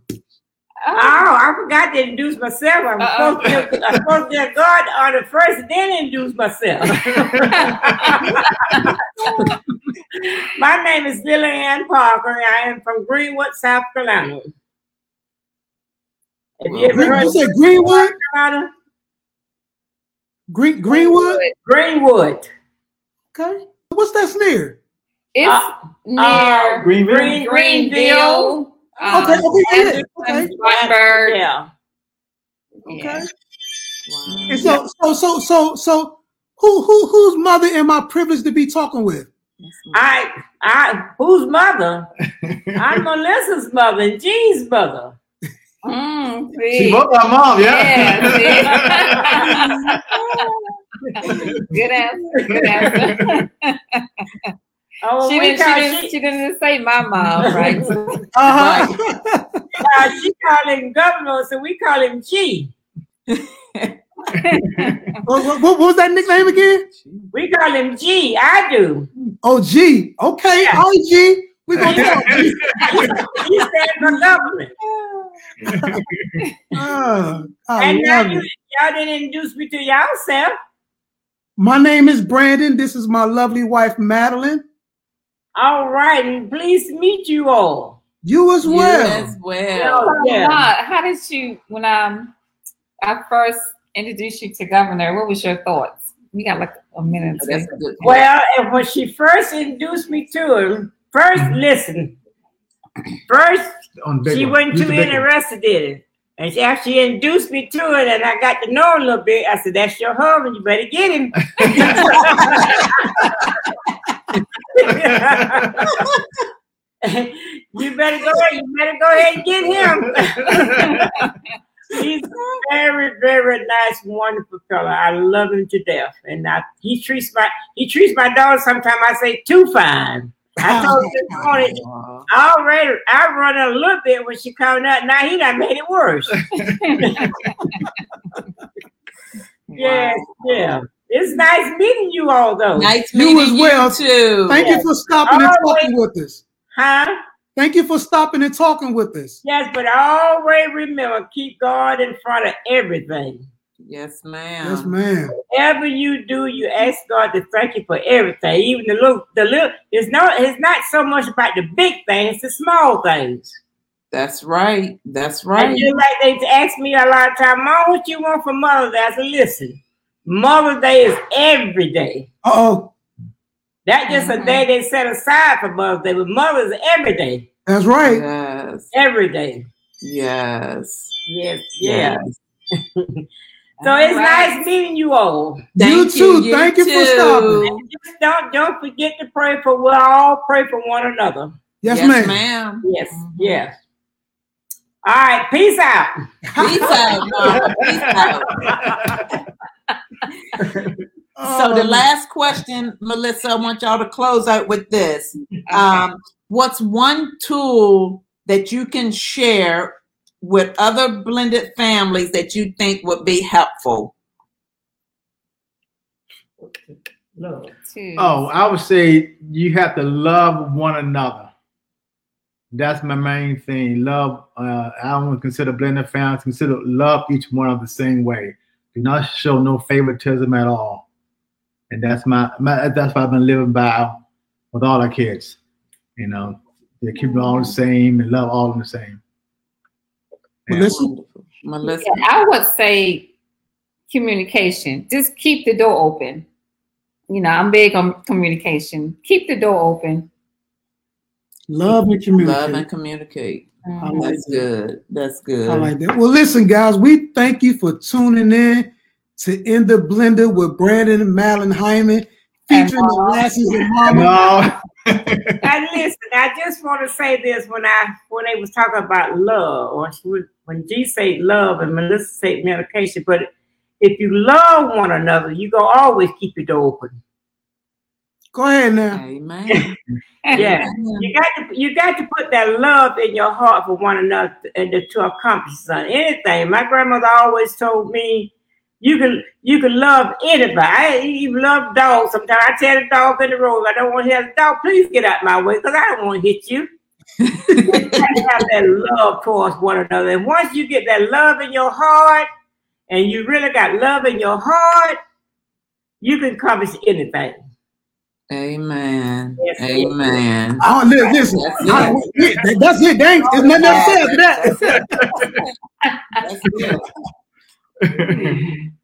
Oh, I forgot to introduce myself. I'm Uh-oh. supposed to, I'm supposed to get God on the first, then introduce myself. My name is Lillian Parker. And I am from Greenwood, South Carolina. Have you ever Green, heard you said Greenwood? Carolina? Green, Greenwood? Greenwood. Okay. What's that near? It's Uh, near Uh, Greenville? Green, Greenville. Greenville. um, Okay, okay, yeah, okay. Spartanburg. Yeah. Yeah. And so, so, so, so, so, who, who, whose mother am I privileged to be talking with? I, I, whose mother? I'm Melissa's mother and Jean's mother. Mm, She see. both our mom, yeah. Yeah, see? Good answer. Good answer. Oh, she, we didn't, she, didn't, she, she didn't say my mom, right? Uh-huh. uh, she called him governor, so we call him G. what, what, what was that nickname again? We call him G. I do. Oh, G. Okay. Yeah. All right, G. We're going to talk. G. He stands for government. Uh, I and now love you, it. y'all didn't introduce me to y'all yourself. My name is Brandon. This is my lovely wife, Madeline. All right, and pleased to meet you all. You as You well. as well. Oh, yeah. How, how did you when um I first introduced you to Governor? What was your thoughts? We got like a minute. to- That's a good Well, and when she first introduced me to him, first listen. First, On she Use too the interested in it. And she, actually induced me to it, and I got to know a little bit, I said, "That's your husband. You better get him." you better go. You better go ahead and get him. He's a very, very nice, wonderful fellow. I love him to death, and I, he treats my he treats my daughter. Sometimes I say too fine. I told him this morning, I already I run a little bit when she coming out. Now he done made it worse. Yes, yeah. It's nice meeting you all though. Nice meeting You meeting as you well. too. Thank you for stopping and talking with us. Huh? Thank you for stopping and talking with us. Yes, but always remember, keep God in front of everything. Yes, ma'am. Yes, ma'am. Whatever you do, you ask God to thank you for everything. Even the little, the little. It's not. It's not so much about the big things. It's the small things. That's right. That's And right. just like they ask me a lot of time, Mom, what you want for Mother's Day? I said, listen, Mother's Day is every day. Uh oh. That's just a day they set aside for Mother's Day, but Mother's every day. That's right. Yes. Every day. Yes. Yes, yeah. Yes. So it's Alright. nice meeting you all. You too. Thank you for stopping. Just don't don't forget to pray for we'll all pray for one another. Yes, Yes, ma'am. ma'am. Yes, yes. All right, peace out. Peace out, mama. Peace out. So the Um, last question, Melissa, I want y'all to close out with this. Um, what's one tool that you can share with other blended families that you think would be helpful? Two. Oh, I would say you have to love one another. That's my main thing. Love. Uh, I don't consider blended families. Consider love each one of the same way. Do not show no favoritism at all. And that's my, my that's what I've been living by with all our kids. You know, they keep them all the same and love all of them the same. Yeah. Melissa? Melissa. Yeah, I would say communication. Just keep the door open. You know, I'm big on communication. Keep the door open. Love and communicate. Love and communicate. Mm-hmm. I like That's that. good. That's good. I like that. Well, listen, guys, we thank you for tuning in to In the Blender with Brandon and Madeline Hyman, featuring the Mama. Uh, glasses and mama. No. Now listen, I just want to say this when I when they was talking about love, or when- when G said love and Melissa said medication, but if you love one another, you gonna always keep your door open. Go ahead now. Amen. Yeah, you got to you got to put that love in your heart for one another and to, to accomplish something. Anything. My grandmother always told me, you can you can love anybody. I even love dogs. Sometimes I tell the dog in the road, I don't want to have the dog. Please get out my way because I don't want to hit you. you have that love towards one another. And once you get that love in your heart, and you really got love in your heart, you can accomplish anything. Amen. Yes, Amen. Oh, listen, that's, I, it. that's it. Dang, there's nothing else said that.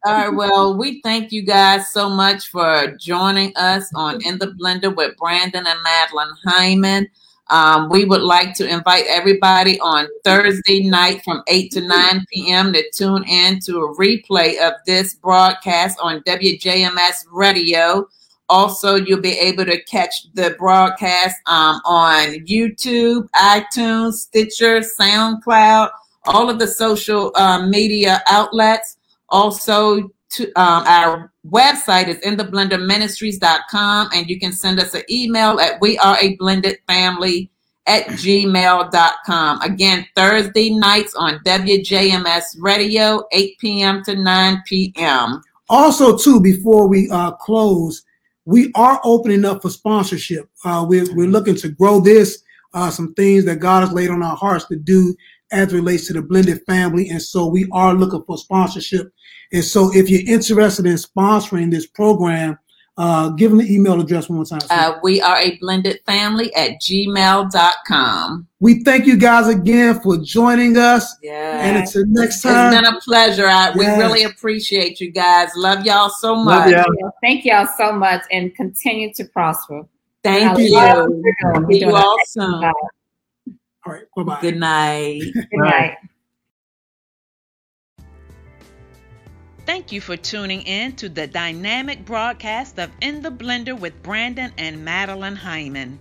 All right. Well, we thank you guys so much for joining us on In the Blender with Brandon and Madeline Hyman. Um, we would like to invite everybody on Thursday night from 8 to 9 p.m. to tune in to a replay of this broadcast on WJMS Radio. Also, you'll be able to catch the broadcast um, on YouTube, iTunes, Stitcher, SoundCloud, all of the social um, media outlets. Also, to, um, our website is in the intheblenderministries.com, and you can send us an email at we are a blended family at gmail.com. Again, Thursday nights on WJMS Radio, 8 p.m. to 9 p.m. Also, too, before we uh, close, we are opening up for sponsorship. Uh, we're, we're looking to grow this, uh, some things that God has laid on our hearts to do as relates to the blended family. And so we are looking for sponsorship. And so if you're interested in sponsoring this program, uh, give them the email address one more time. Uh, we are a blended family at gmail.com. We thank you guys again for joining us. Yeah. And until next time. It's been a pleasure. I, yes. We really appreciate you guys. Love y'all so much. Y'all. Thank y'all so much and continue to prosper. Thank you. See you all soon. All right. Bye bye. Good night. Good night. Thank you for tuning in to the dynamic broadcast of In the Blender with Brandon and Madeline Hyman.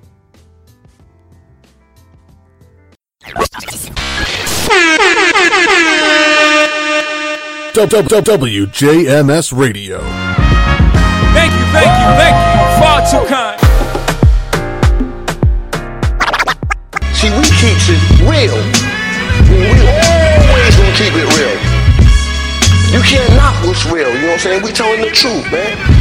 WJMS Radio. Thank you, thank you, thank you. Far too kind. See, we keeps it real. We always gonna keep it real. You can't knock what's real, you know what I'm saying? We telling the truth, man.